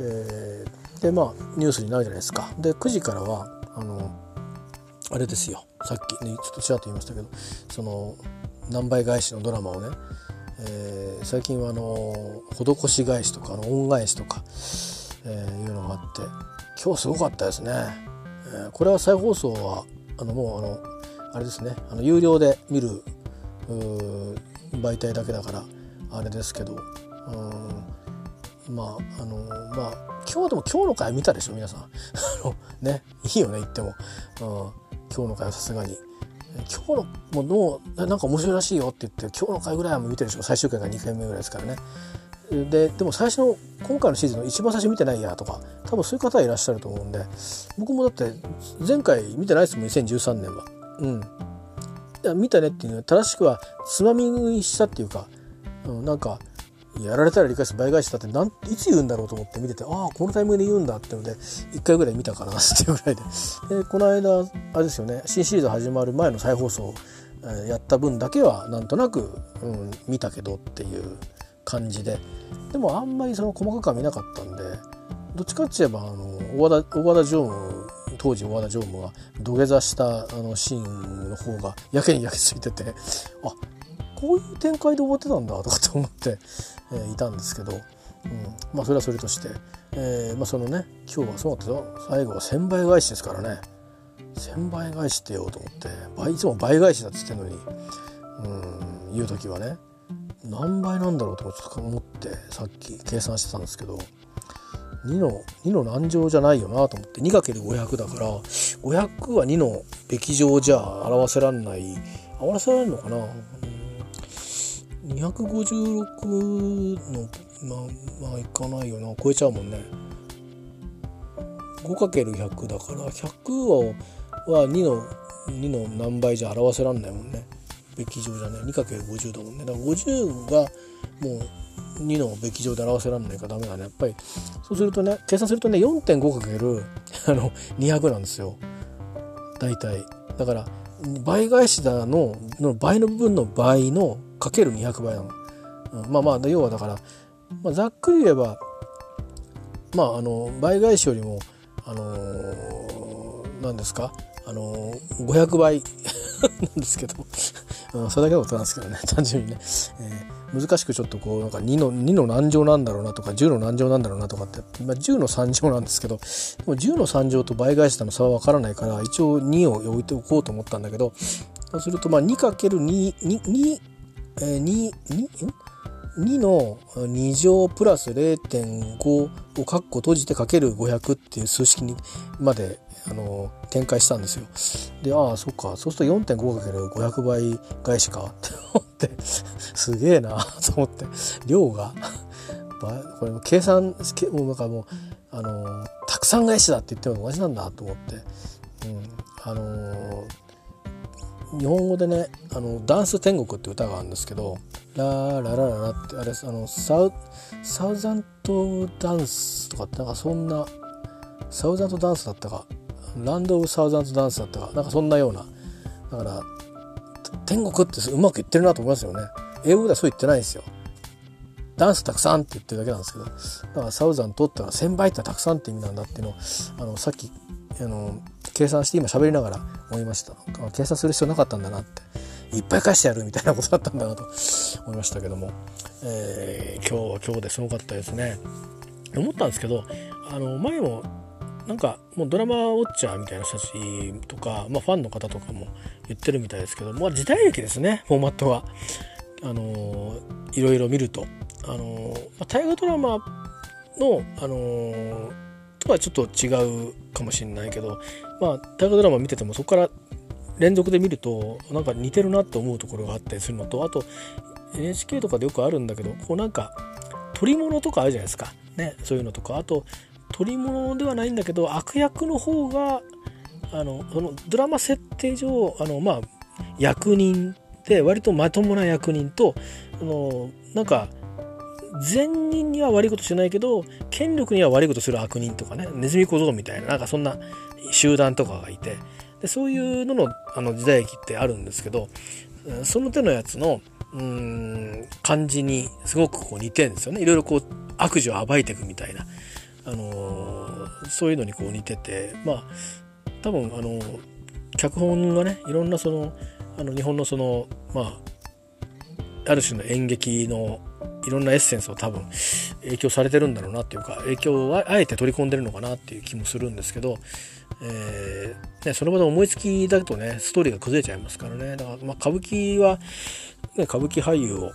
えー、でまあニュースになるじゃないですか。で9時からはあのあれですよ。さっき、ね、ちょっとちらっと言いましたけどその何倍返しのドラマをね、えー、最近はあの施し返しとかの恩返しとか、えー、いうのがあって今日すごかったですね。えこれは再放送はあのもうあのあれですね。あの有料で見る媒体だけだからあれですけどまああのまあ今日でも今日の回見たでしょ皆さん。ねいいよね言っても、うん、今日の回はさすがに。今日のもうなんか面白いらしいよって言って今日の回ぐらいはもう見てるでしょ。最終回が2回目ぐらいですからね。ででも最初の今回のシーズンの一番最初見てないやとか多分そういう方いらっしゃると思うんで僕もだって前回見てないですもん2013年は。うん、いや見たねっていうのは正しくはつまみ食いしたっていうか、うん、なんかやられたら理解して倍返しだってなんいつ言うんだろうと思って見ててああこのタイミングで言うんだってので1回ぐらい見たかなっていうぐらいで。でこの間あれですよね新シリーズ始まる前の再放送やった分だけはなんとなく、うん、見たけどっていう感じで。でもあんまりその細かくは見なかったんでどっちかって言えばあの大和田大和田常務当時大和田常務が土下座したあのシーンの方がやけに焼き付いててあこういう展開で終わってたんだとかって思って、えー、いたんですけど、うん、まあそれはそれとして、えーまあ、そのね今日はそうだった。よ最後は1,000倍返しですからね。1,000倍返しってよと思って倍いつも倍返しだっつってんのに、うん、言う時はね何倍なんだろうと思ってさっき計算してたんですけど2の2の何乗じゃないよなと思って 2×500 だから500は2のべき乗じゃ表せらんない表せられるのかな、256のまあまあいかないよな。超えちゃうもんね。5×100 だから100は2の2の何倍じゃ表せらんないもんね。べき乗じゃね 2×50 だもんね。だから50がもう2のべき乗で表せらんないからダメだね。やっぱりそうするとね計算するとね 4.5× あの200なんですよ。大体。だから倍返しだのの倍の部分の倍のかける200倍なの、うん、まあまあ要はだから、まあ、ざっくり言えばまああの倍返しよりもあのー、何ですか？あのー、500倍 なんですけど。うん、それだけのことなんですけどね。単純にね、えー、難しくちょっとこうなんか2の ,2 の何乗なんだろうなとか10の何乗なんだろうなとかって、まあ、10の3乗なんですけどでも10の3乗と倍返したの差は分からないから一応2を置いておこうと思ったんだけどそうするとまあ 2×2 2 2えー、2 2の2乗プラス0.5を括弧閉じてかける500っていう数式にまであの展開したんですよ。でああそっか。そうすると 4.5×500 倍返しかって思って。すげえなと思って。量がこれも計算もうなんかもうあのたくさん返しだって言っても同じなんだと思って、うん、あの日本語でね「あのダンス天国」って歌があるんですけど「ラーララララ」ってあれあのサウサウザントダンスとかってなんかそんなサウザントダンスだったかランド・オブ・サウザントダンスだったかなんかそんなようなだから天国ってうまくいってるなと思いますよね。英語ではそう言ってないんですよ。ダンスたくさんって言ってるだけなんですけどだからサウザントってのは1000倍ってたくさんって意味なんだっていうのをあのさっきあの計算して今喋りながら思いました。計算する必要なかったんだなって。いっぱい返してやるみたいなことだったんだなと 思いましたけども、えー、今日は今日ですごかったですね。思ったんですけどあの前もなんかもうドラマウォッチャーみたいな人たちとか、まあ、ファンの方とかも言ってるみたいですけど、まあ、時代劇ですねフォーマットは。あのいろいろ見ると。あの、まあ、大河ドラマのあのとはちょっと違うかもしれないけど、まあ、大河ドラマ見ててもそこから連続で見るとなんか似てるなって思うところがあったりするのとあと NHK とかでよくあるんだけどこうなんか撮り物とかあるじゃないですか、ね、そういうのとか。あと撮り物ではないんだけど悪役の方があのこのドラマ設定上あの、まあ、役人で割とまともな役人とあのなんか善人には悪いことしないけど権力には悪いことする悪人とかねネズミ小僧みたいななんかそんな集団とかがいてでそういうののあの時代劇ってあるんですけどその手のやつのうん感じにすごくこう似てるんですよね。いろいろこう悪事を暴いていくみたいな、あのー、そういうのにこう似ててまあ多分あの脚本がねいろんなそのあの日本のそのまあある種の演劇のいろんなエッセンスを多分影響されてるんだろうなっていうか影響をあえて取り込んでるのかなっていう気もするんですけど、えーね、その場で思いつきだとねストーリーが崩れちゃいますからね。だから、ま、歌舞伎は、ね、歌舞伎俳優を、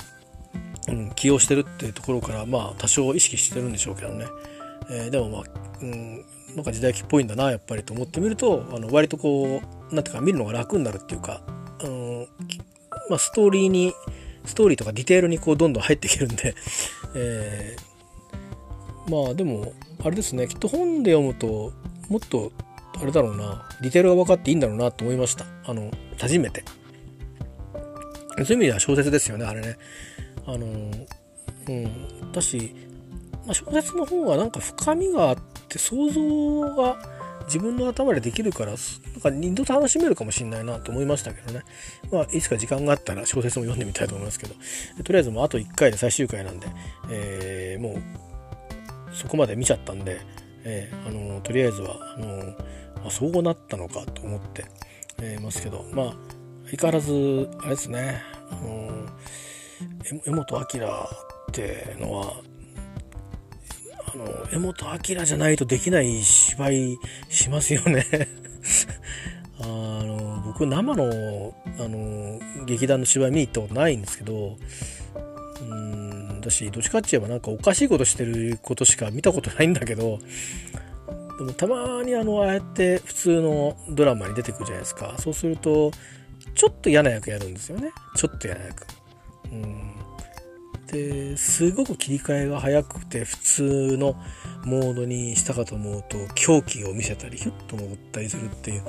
うん、起用してるっていうところからまあ多少意識してるんでしょうけどね、えー、でもまあ、うん、なんか時代劇っぽいんだなやっぱりと思ってみるとあの割とこうなんていうか見るのが楽になるっていうか、あのまあ、ストーリーにストーリーとかディテールにこうどんどん入っていけるんで、えー、まあでもあれですね。きっと本で読むともっとあれだろうな。ディテールが分かっていいんだろうなと思いました。あの初めて。そういう意味では小説ですよねあれね。あのうん。だし、まあ、小説の方はなんか深みがあって想像が自分の頭でできるから、なんか二度と楽しめるかもしれないなと思いましたけどね。まあ、いつか時間があったら小説も読んでみたいと思いますけど、とりあえずもうあと1回で最終回なんで、えー、もう、そこまで見ちゃったんで、えー、あのとりあえずは、あのあそうなったのかと思って、えー、ますけど、まあ、相変わらず、あれですね、あの江本明ってのは、あの、江本明じゃないとできない芝居しますよね あの、僕生の、あの、劇団の芝居見に行ったことないんですけど、うん、私、どっちかって言えばなんかおかしいことしてることしか見たことないんだけど、でもたまにあの、ああやって普通のドラマに出てくるじゃないですか。そうすると、ちょっと嫌な役やるんですよね。ちょっと嫌な役。うんですごく切り替えが早くて普通のモードにしたかと思うと狂気を見せたりヒュッと戻ったりするっていう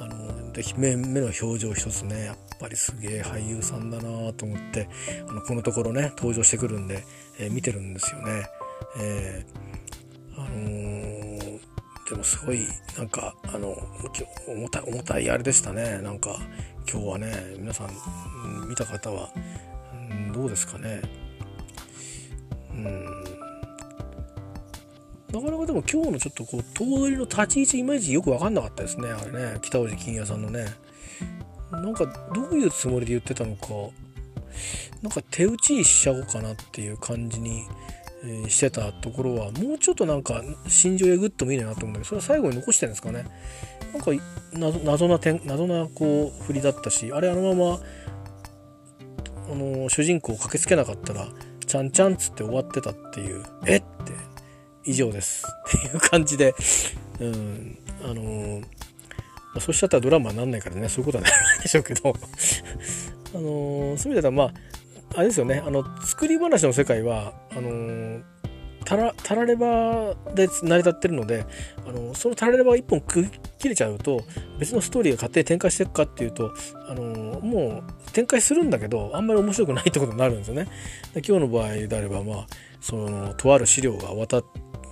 あの目目の表情一つねやっぱりすげえ俳優さんだなと思ってあのこのところね登場してくるんで、えー、見てるんですよね。えー、あのー、でもすごいなんかあの重た重たいあれでしたねなんか今日はね皆さん見た方はどうですかね。うん。なかなかでも今日のちょっとこう頭取の立ち位置いまいちよく分かんなかったですねあれね。北大路金也さんのね。なんかどういうつもりで言ってたのか。なんか手打ちしちゃおうかなっていう感じに、えー、してたところはもうちょっとなんか心情えぐってもいいなと思うんだけどそれは最後に残してるんですかね。なんか謎な点謎なこう振りだったしあれあのままあの主人公を駆けつけなかったら「ちゃんちゃん」っつって終わってたっていう「えっ?」て以上ですっていう感じでうんあのそうしちゃったらドラマになんないからねそういうことはないでしょうけどあのそういう意味ではまああれですよねあの作り話の世界はあのたらたらればで成り立ってるのであのそのたらればが一本区切れちゃうと別のストーリーが勝手に展開していくかっていうとあのもう展開するんだけどあんまり面白くないってことになるんですよね。で今日の場合であればまあそのとある資料が渡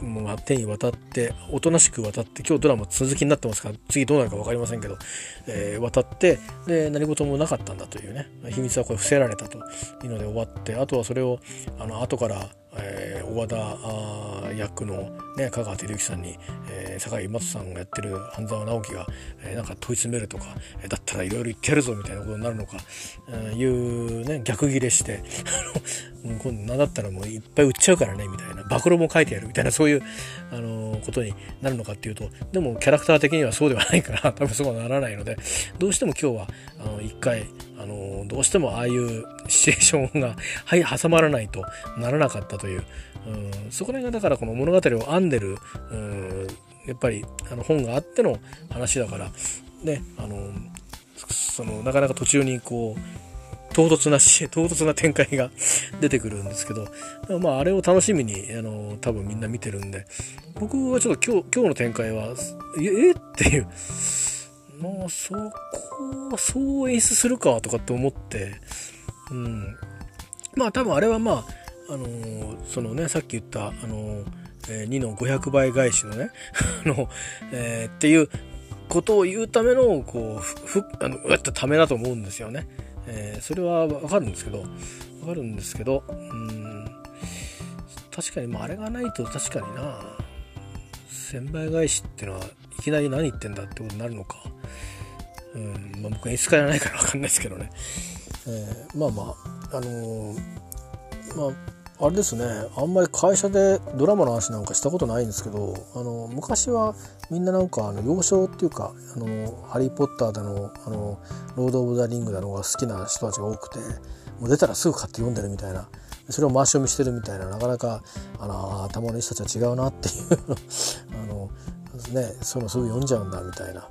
もう手に渡っておとなしく渡って今日ドラマ続きになってますから次どうなるか分かりませんけど、えー、渡ってで何事もなかったんだというね秘密はこれ伏せられたというので終わってあとはそれをあの後からえー、小和田役の、ね、香川照之さんに、えー、坂井真人さんがやってる半沢直樹が、えー、なんか問い詰めるとか、えー、だったらいろいろ言ってやるぞみたいなことになるのか、えー、いう、ね、逆ギレして今度何だったらもういっぱい売っちゃうからねみたいな暴露も書いてやるみたいなそういう、あのー、ことになるのかっていうとでもキャラクター的にはそうではないから多分そうはならないのでどうしても今日はあの一回あのどうしてもああいうシチュエーションが、はい、挟まらないとならなかったという、うん、そこら辺がだからこの物語を編んでる、うん、やっぱりあの本があっての話だから。ねあのそのなかなか途中にこう唐突なし唐突な展開が 出てくるんですけどまああれを楽しみにあの多分みんな見てるんで。僕はちょっと今日今日の展開はええっていう。まあそこそう演出するかとかって思ってうん。まあ多分あれはまああのー、そのねさっき言ったあのー、えー、2の500倍返しのね あの、えー、っていうことを言うためのこうふあのうわっとためだと思うんですよね、えー、それはわかるんですけどわかるんですけどうん。確かにまああれがないと確かにな。1000倍返しってのはいきなり何言ってんだってことになるのか。うんまあ、僕演出家じゃないから分かんないですけどね、えー、まあまああのー、まああれですねあんまり会社でドラマの話なんかしたことないんですけどあの昔はみんななんかあの幼少っていうか「あのハリー・ポッター」だのあの「ロード・オブ・ザ・リング」だのが好きな人たちが多くてもう出たらすぐ買って読んでるみたいなそれを回し読みしてるみたいななかなかあの頭のいい人たちは違うなっていうあのねそのすぐ読んじゃうんだみたいな。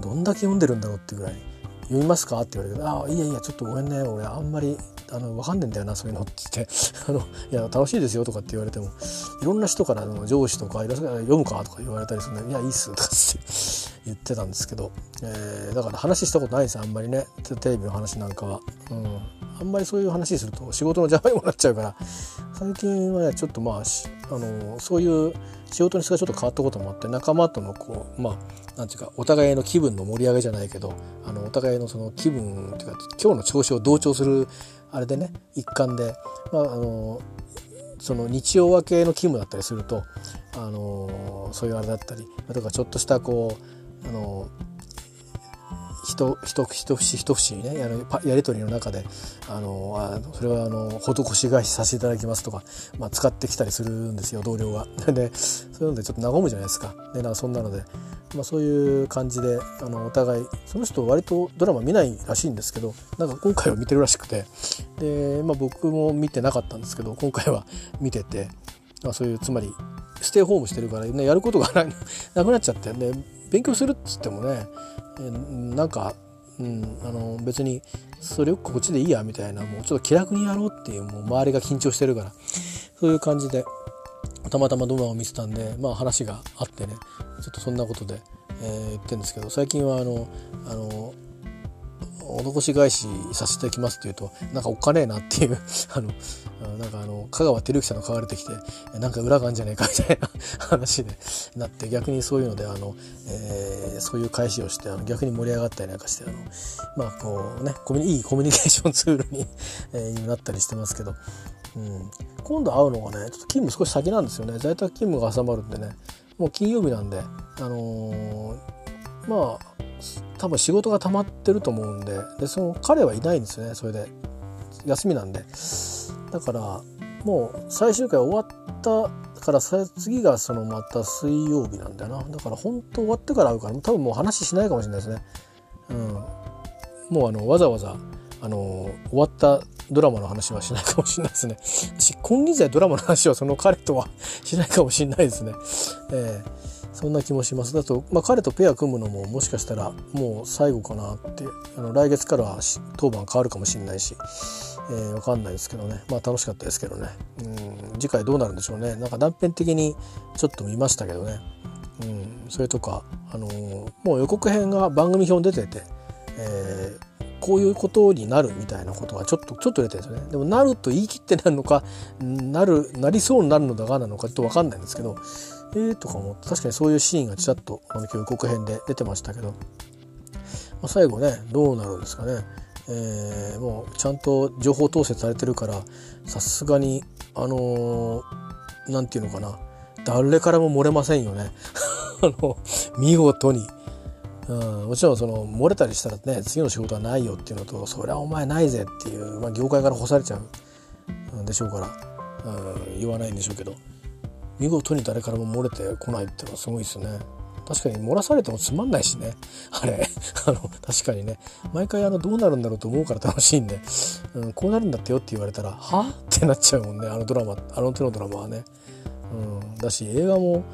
どんだけ読んでるんだろうっていうぐらい読みますか？って言われて「ああいやいやちょっとごめんね俺あんまりあの分かんねえんだよなそういうの」って言って「あのいや楽しいですよ」とかって言われてもいろんな人からの上司とか「読むか?」とか言われたりするんで「いやいいっす」とかって言ってたんですけど、えー、だから話したことないですあんまりねテレビの話なんかは。うんあんまりそういう話すると仕事の邪魔にもなっちゃうから最近はねちょっとまああのそういう仕事の質がちょっと変わったこともあって仲間とのこうまあなんていうかお互いの気分の盛り上げじゃないけどあのお互いのその気分っていうか今日の調子を同調するあれでね一環で、まあ、あのその日曜明けの勤務だったりするとあのそういうあれだったりとかちょっとしたこうあの一一一節一節にねやるやり取りの中であのあそれはあの施し返しさせていただきますとか、まあ、使ってきたりするんですよ同僚が。でそういうのでちょっと和むじゃないですか。でなんかそんなので、まあ、そういう感じであのお互いその人割とドラマ見ないらしいんですけどなんか今回は見てるらしくてで、まあ、僕も見てなかったんですけど今回は見てて、まあ、そういうつまりステイホームしてるから、ね、やることがなくなっちゃってで勉強するっつってもねなんか、うん、あの別にそれよくこっちでいいやみたいなもうちょっと気楽にやろうっていうもう周りが緊張してるからそういう感じでたまたまドラマを見てたんでまあ話があってねちょっとそんなことで、えー、言ってるんですけど最近はあのあの施し返しさせてきますって言うとなんかおっかねえなっていう あのなんかあの香川照之さんが書かれてきてなんか裏があるんじゃねえかみたいな話でなって逆にそういうのであの、えー、そういう返しをしてあの逆に盛り上がったりなんかしてあのまあこうねコミいいコミュニケーションツールに、えー、なったりしてますけど、うん、今度会うのがねちょっと勤務少し先なんですよね。在宅勤務が挟まるんでねもう金曜日なんであのー、まあ多分仕事が溜まってると思うんででその彼はいないんですよねそれで。休みなんで。だからもう最終回終わったから次がそのまた水曜日なんだよな。だから本当終わってから会うから多分もう話しないかもしれないですね。うん。もうあのわざわざあの終わったドラマの話はしないかもしれないですね。私、金輪際ドラマの話はその彼とはしないかもしれないですね。えーそんな気もします。だと、まあ、彼とペア組むのももしかしたらもう最後かなってあの来月からは当番変わるかもしれないし、えー、分かんないですけどね。まあ楽しかったですけどね。うん次回どうなるんでしょうね。なんか断片的にちょっと見ましたけどね。うんそれとか、あのー、もう予告編が番組表に出てて、えー、こういうことになるみたいなことがちょっとちょっと出てるんですよね。でもなると言い切ってなるのかなるなりそうになるのだがなのかちょっと分かんないんですけどえーとか思って確かにそういうシーンがちらっとあの今日予告編で出てましたけど、まあ、最後ねどうなるんですかね、えー、もうちゃんと情報統制されてるからさすがにあの何、ー、て言うのかな。誰からも漏れませんよね。あの見事に。うん、もちろんその漏れたりしたらね次の仕事はないよっていうのとそりゃお前ないぜっていう、まあ、業界から干されちゃうんでしょうから、うん、言わないんでしょうけど。見事に誰からも漏れてこないっていうのはすごいですね。確かに漏らされてもつまんないしね。あれ。あの、確かにね。毎回あの、どうなるんだろうと思うから楽しいんで、うん、こうなるんだってよって言われたら、は？ってなっちゃうもんね。あのドラマ、あの手のドラマはね。うん、だし、映画も、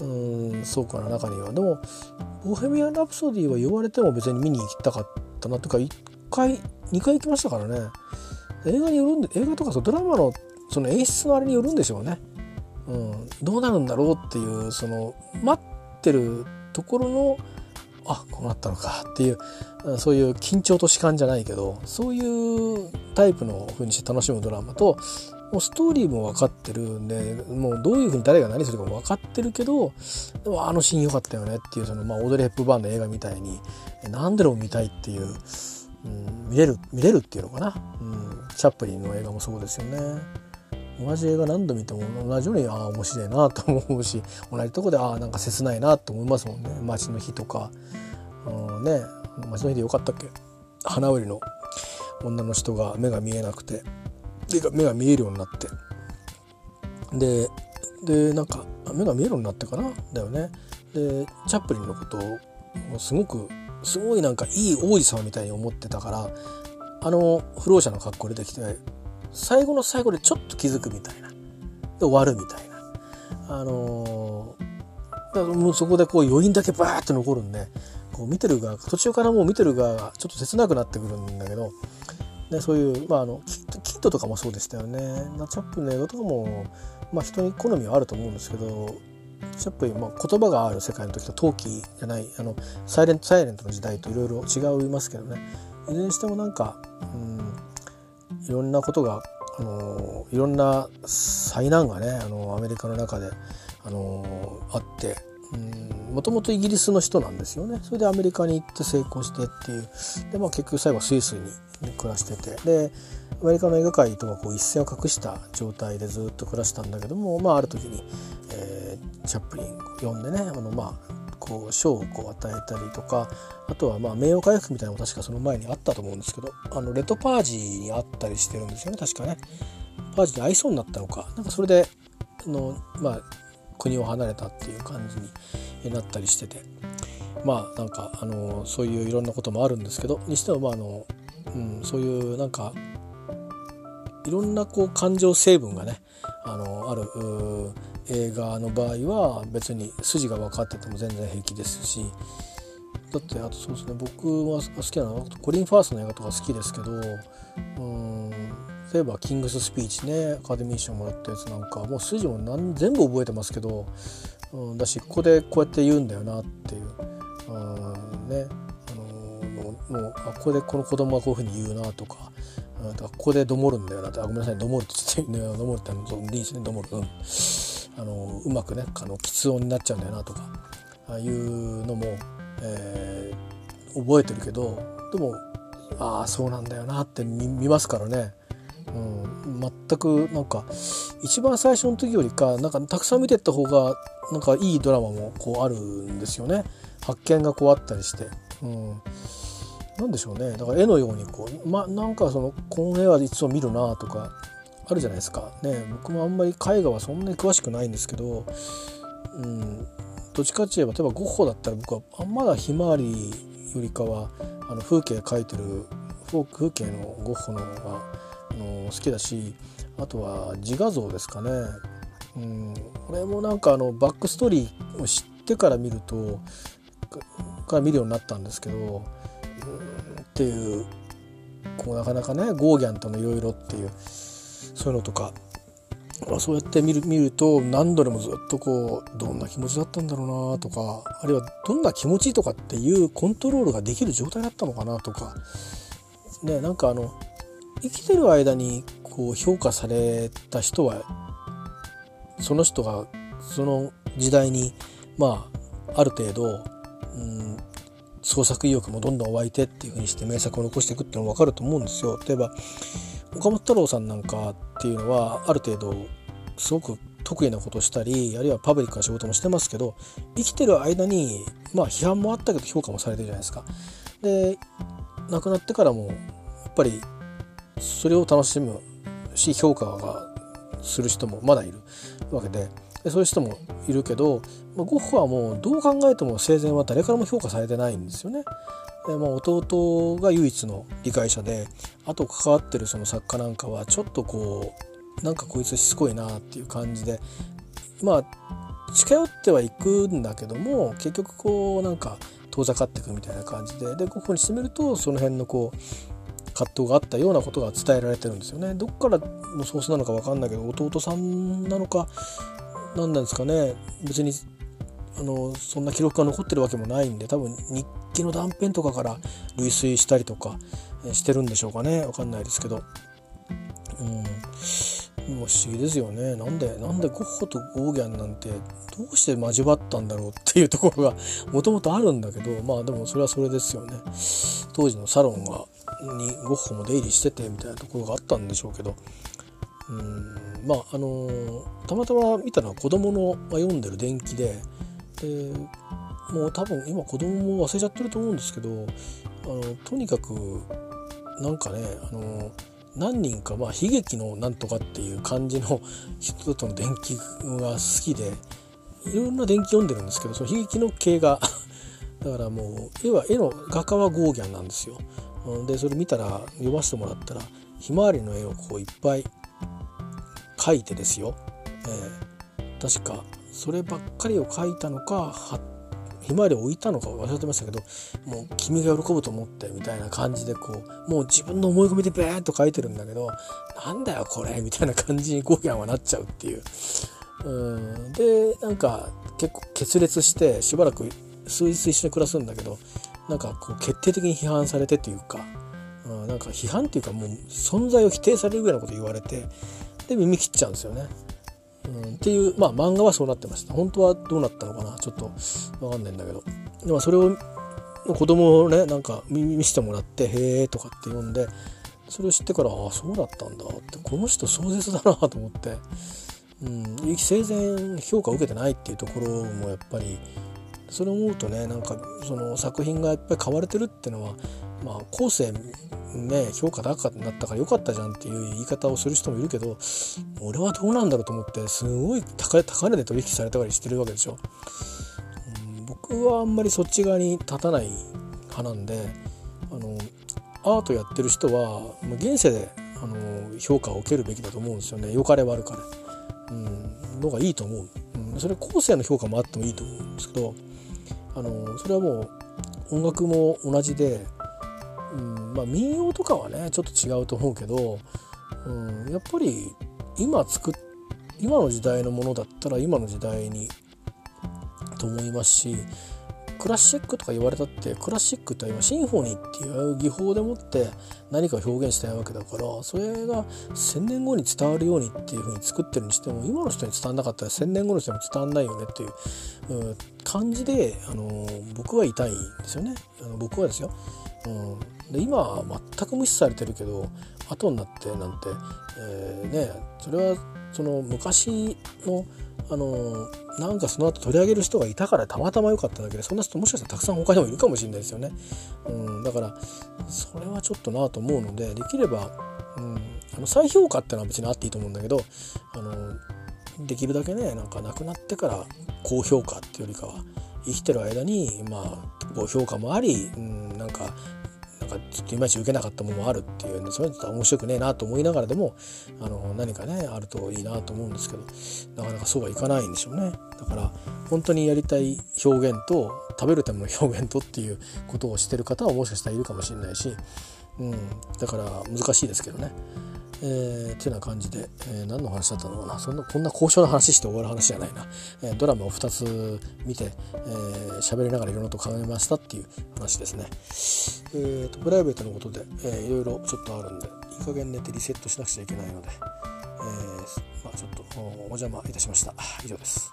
うん、そうかな、中には。でも、ボヘミアン・ラプソディは言われても別に見に行きたかったなとか、1回、2回行きましたからね。映画によるんで、映画とかそうドラマのその演出のあれによるんでしょうね。うん、どうなるんだろうっていうその待ってるところのあこうなったのかっていうそういう緊張と弛緩じゃないけどそういうタイプの風にして楽しむドラマともうストーリーも分かってるんでもうどういうふうに誰が何するかも分かってるけどでもあのシーン良かったよねっていうその、まあ、オードリー・ヘップバーンの映画みたいに何でも見たいっていう、うん、見れる見れるっていうのかな、うん、チャップリンの映画もそうですよね。同じ映画何度見ても同じようにああ面白いなと思うし同じとこでああなんか切ないなと思いますもんね。街の日とか、うん、ね街の日でよかったっけ？花売りの女の人が目が見えなくて。目が見えるようになって。ででなんか目が見えるようになってかな？だよね。でチャップリンのことをすごくすごいなんかいい王子様みたいに思ってたからあの不老者の格好でできて最後の最後でちょっと気づくみたいな。で終わるみたいな。あのー、だもうそこでこう余韻だけバーって残るんでこう見てる側途中からもう見てる側がちょっと切なくなってくるんだけどでそういう、まあ、あのキットとかもそうでしたよね。ナチャップの映画とかも、まあ、人に好みはあると思うんですけどチャップまあ、言葉がある世界の時と陶器じゃないあのサイレントサイレントの時代といろいろ違いますけどね。いずれにしてもなんか、うん、いろんなことがあのいろんな災難がねあのアメリカの中であのあってもともとイギリスの人なんですよね。それでアメリカに行って成功してっていう。で、まあ、結局最後スイスに、暮らしてて。でアメリカの映画界とはこう一線を画した状態でずっと暮らしたんだけども、まあ、ある時に、えー、チャップリンを呼んでねあの、まあ、こう賞をこう与えたりとかあとはまあ名誉回復みたいなのも確かその前にあったと思うんですけどあのレッドパージにあったりしてるんですよね確かね。パージに合いそうになったのか。なんかそれであのまあ国を離れたっていう感じになったりしてて。まあなんかあのそういういろんなこともあるんですけどにしてもまああの、うん、そういうなんかいろんなこう感情成分がねあのある映画の場合は別に筋が分かってても全然平気ですしだってあとそうですね僕は好きなのはコリン・ファーストの映画とか好きですけどうん例えば「キングス・スピーチね」アカデミー賞もらったやつなんかもう筋も何全部覚えてますけど、うん、だしここでこうやって言うんだよなっていう、うんねあのもうあここでこの子供はこういうふうに言うなとかだからここでどもるんだよなってあごめんなさいどもるって言って、ね、どもるってあのリースねどもる、うん、あのうまくねあの喫音になっちゃうんだよなとかああいうのも、えー、覚えてるけどでもああそうなんだよなって見ますからね、うん、全くなんか一番最初の時よりかなんかたくさん見てった方がなんかいいドラマもこうあるんですよね。発見がこうあったりして。うん。何でしょうね。だから絵のようにこう、ま、なんかそのこの絵はいつも見るなとかあるじゃないですか。ね僕もあんまり絵画はそんなに詳しくないんですけど、うん、どっちかって言えば例えばゴッホだったら僕はあまだひまわりよりかはあの風景描いてる風景のゴッホの方があの好きだしあとは自画像ですかね、うん、これもなんかあのバックストーリーを知っってから見るとから見るようになったんですけどうんっていうこうなかなかねゴーギャンとのいろいろっていうそういうのとかまあそうやって見る見ると何度でもずっとこうどんな気持ちだったんだろうなとかあるいはどんな気持ちとかっていうコントロールができる状態だったのかなとかねなんかあの生きてる間にこう評価された人はその人がその時代にまあある程度、うん、創作意欲もどんどん湧いてっていう風にして名作を残していくっていうのも分かると思うんですよ。例えば岡本太郎さんなんかっていうのはある程度すごく得意なことしたりあるいはパブリックな仕事もしてますけど生きてる間にまあ批判もあったけど評価もされてるじゃないですか。で亡くなってからもやっぱりそれを楽しむし評価がする人もまだいるわけででそういう人もいるけど、まあ、ゴッホはもうどう考えても生前は誰からも評価されてないんですよね。でまあ、弟が唯一の理解者であと関わってるその作家なんかはちょっとこうなんかこいつしつこいなっていう感じでまあ近寄ってはいくんだけども結局こうなんか遠ざかっていくみたいな感じででゴッホにしてみるとその辺のこう葛藤があったようなことが伝えられてるんですよね。どっからのソースなのか分かんないけど弟さんなのか何なんですかね別にあのそんな記録が残ってるわけもないんで多分日記の断片とかから類推したりとかしてるんでしょうかね。分かんないですけど。うん。もう不思議ですよね。なんでなんでゴッホとゴーギャンなんてどうして交わったんだろうっていうところが もともとあるんだけどまあでもそれはそれですよね。当時のサロンがにゴッホも出入りしててみたいなところがあったんでしょうけど。うん。まああのたまたま見たのは子供の読んでる伝記ででもう多分今子供も忘れちゃってると思うんですけどあのとにかくなんかねあの何人か、まあ、悲劇のなんとかっていう感じの人との伝記が好きでいろんな伝記読んでるんですけどその悲劇の系が だからもう絵は絵の画家はゴーギャンなんですよ。でそれ見たら読ませてもらったらひまわりの絵をこういっぱい書いてですよ、えー、確かそればっかりを書いたのかひまわりを置いたのか忘れてましたけどもう君が喜ぶと思ってみたいな感じでこうもう自分の思い込みでベーッと書いてるんだけどなんだよこれみたいな感じにゴーギャンはなっちゃうっていう。うんでなんか結構決裂してしばらく数日一緒に暮らすんだけどなんかこう決定的に批判されてっていうか、うん、なんか批判っていうかもう存在を否定されるぐらいのこと言われてで耳切っちゃうんですよね。うん、っていうまあ漫画はそうなってました。本当はどうなったのかな。ちょっと分かんないんだけど。でもそれを子供をねなんか見せてもらって「へえ」とかって読んでそれを知ってからああそうだったんだって。この人壮絶だなと思って、うん、生前評価を受けてないっていうところもやっぱりそれを思うとねなんかその作品がやっぱり買われてるっていうのはまあ後世ね評価高くなったから良かったじゃんっていう言い方をする人もいるけど俺はどうなんだろうと思ってすごい高値で取引されたりしてるわけでしょ、うん、僕はあんまりそっち側に立たない派なんであのアートやってる人は現世であの評価を受けるべきだと思うんですよね。良かれ悪かれ、うん、のがいいと思う、うん、それ後世の評価もあってもいいと思うんですけどあのそれはもう音楽も同じでうんまあ、民謡とかはねちょっと違うと思うけど、うん、やっぱり今作っ今の時代のものだったら今の時代にと思いますしクラシックとか言われたってクラシックって今シンフォニーっていう技法でもって何かを表現したいわけだからそれが1,000年後に伝わるようにっていうふうに作ってるにしても今の人に伝わんなかったら1,000年後の人にも伝わんないよねっていう、うん、感じで、あの僕はいたいんですよねあの僕はですよ。うんで今は全く無視されてるけど後になってなんて、えー、ねそれはその昔のあのなんかその後取り上げる人がいたからたまたま良かっただけでそんな人もしかしたらたくさん他にもいるかもしれないですよね。うん、だからそれはちょっとなと思うのでできれば、うん、あの再評価ってのは別にあっていいと思うんだけどあのできるだけねなんか亡くなってから高評価っていうよりかは生きてる間にまあ高評価もあり、うん、なんかなんかちょっといまいち受けなかったものもあるっていうんでそれと面白くねえなと思いながらでもあの何かねあるといいなと思うんですけどなかなかそうはいかないんでしょうねだから本当にやりたい表現と食べるための表現とっていうことをしてる方はもしかしたらいるかもしれないし、うん、だから難しいですけどね。えー、っていうような感じで、えー、何の話だったのかな。そんなこんな交渉の話して終わる話じゃないな、えー、ドラマを2つ見て喋、えー、りながらいろんなこと考えましたっていう話ですね、えーと、プライベートのことで、えー、いろいろちょっとあるんでいい加減寝てリセットしなくちゃいけないので、えーまあ、ちょっとお邪魔いたしました。以上です。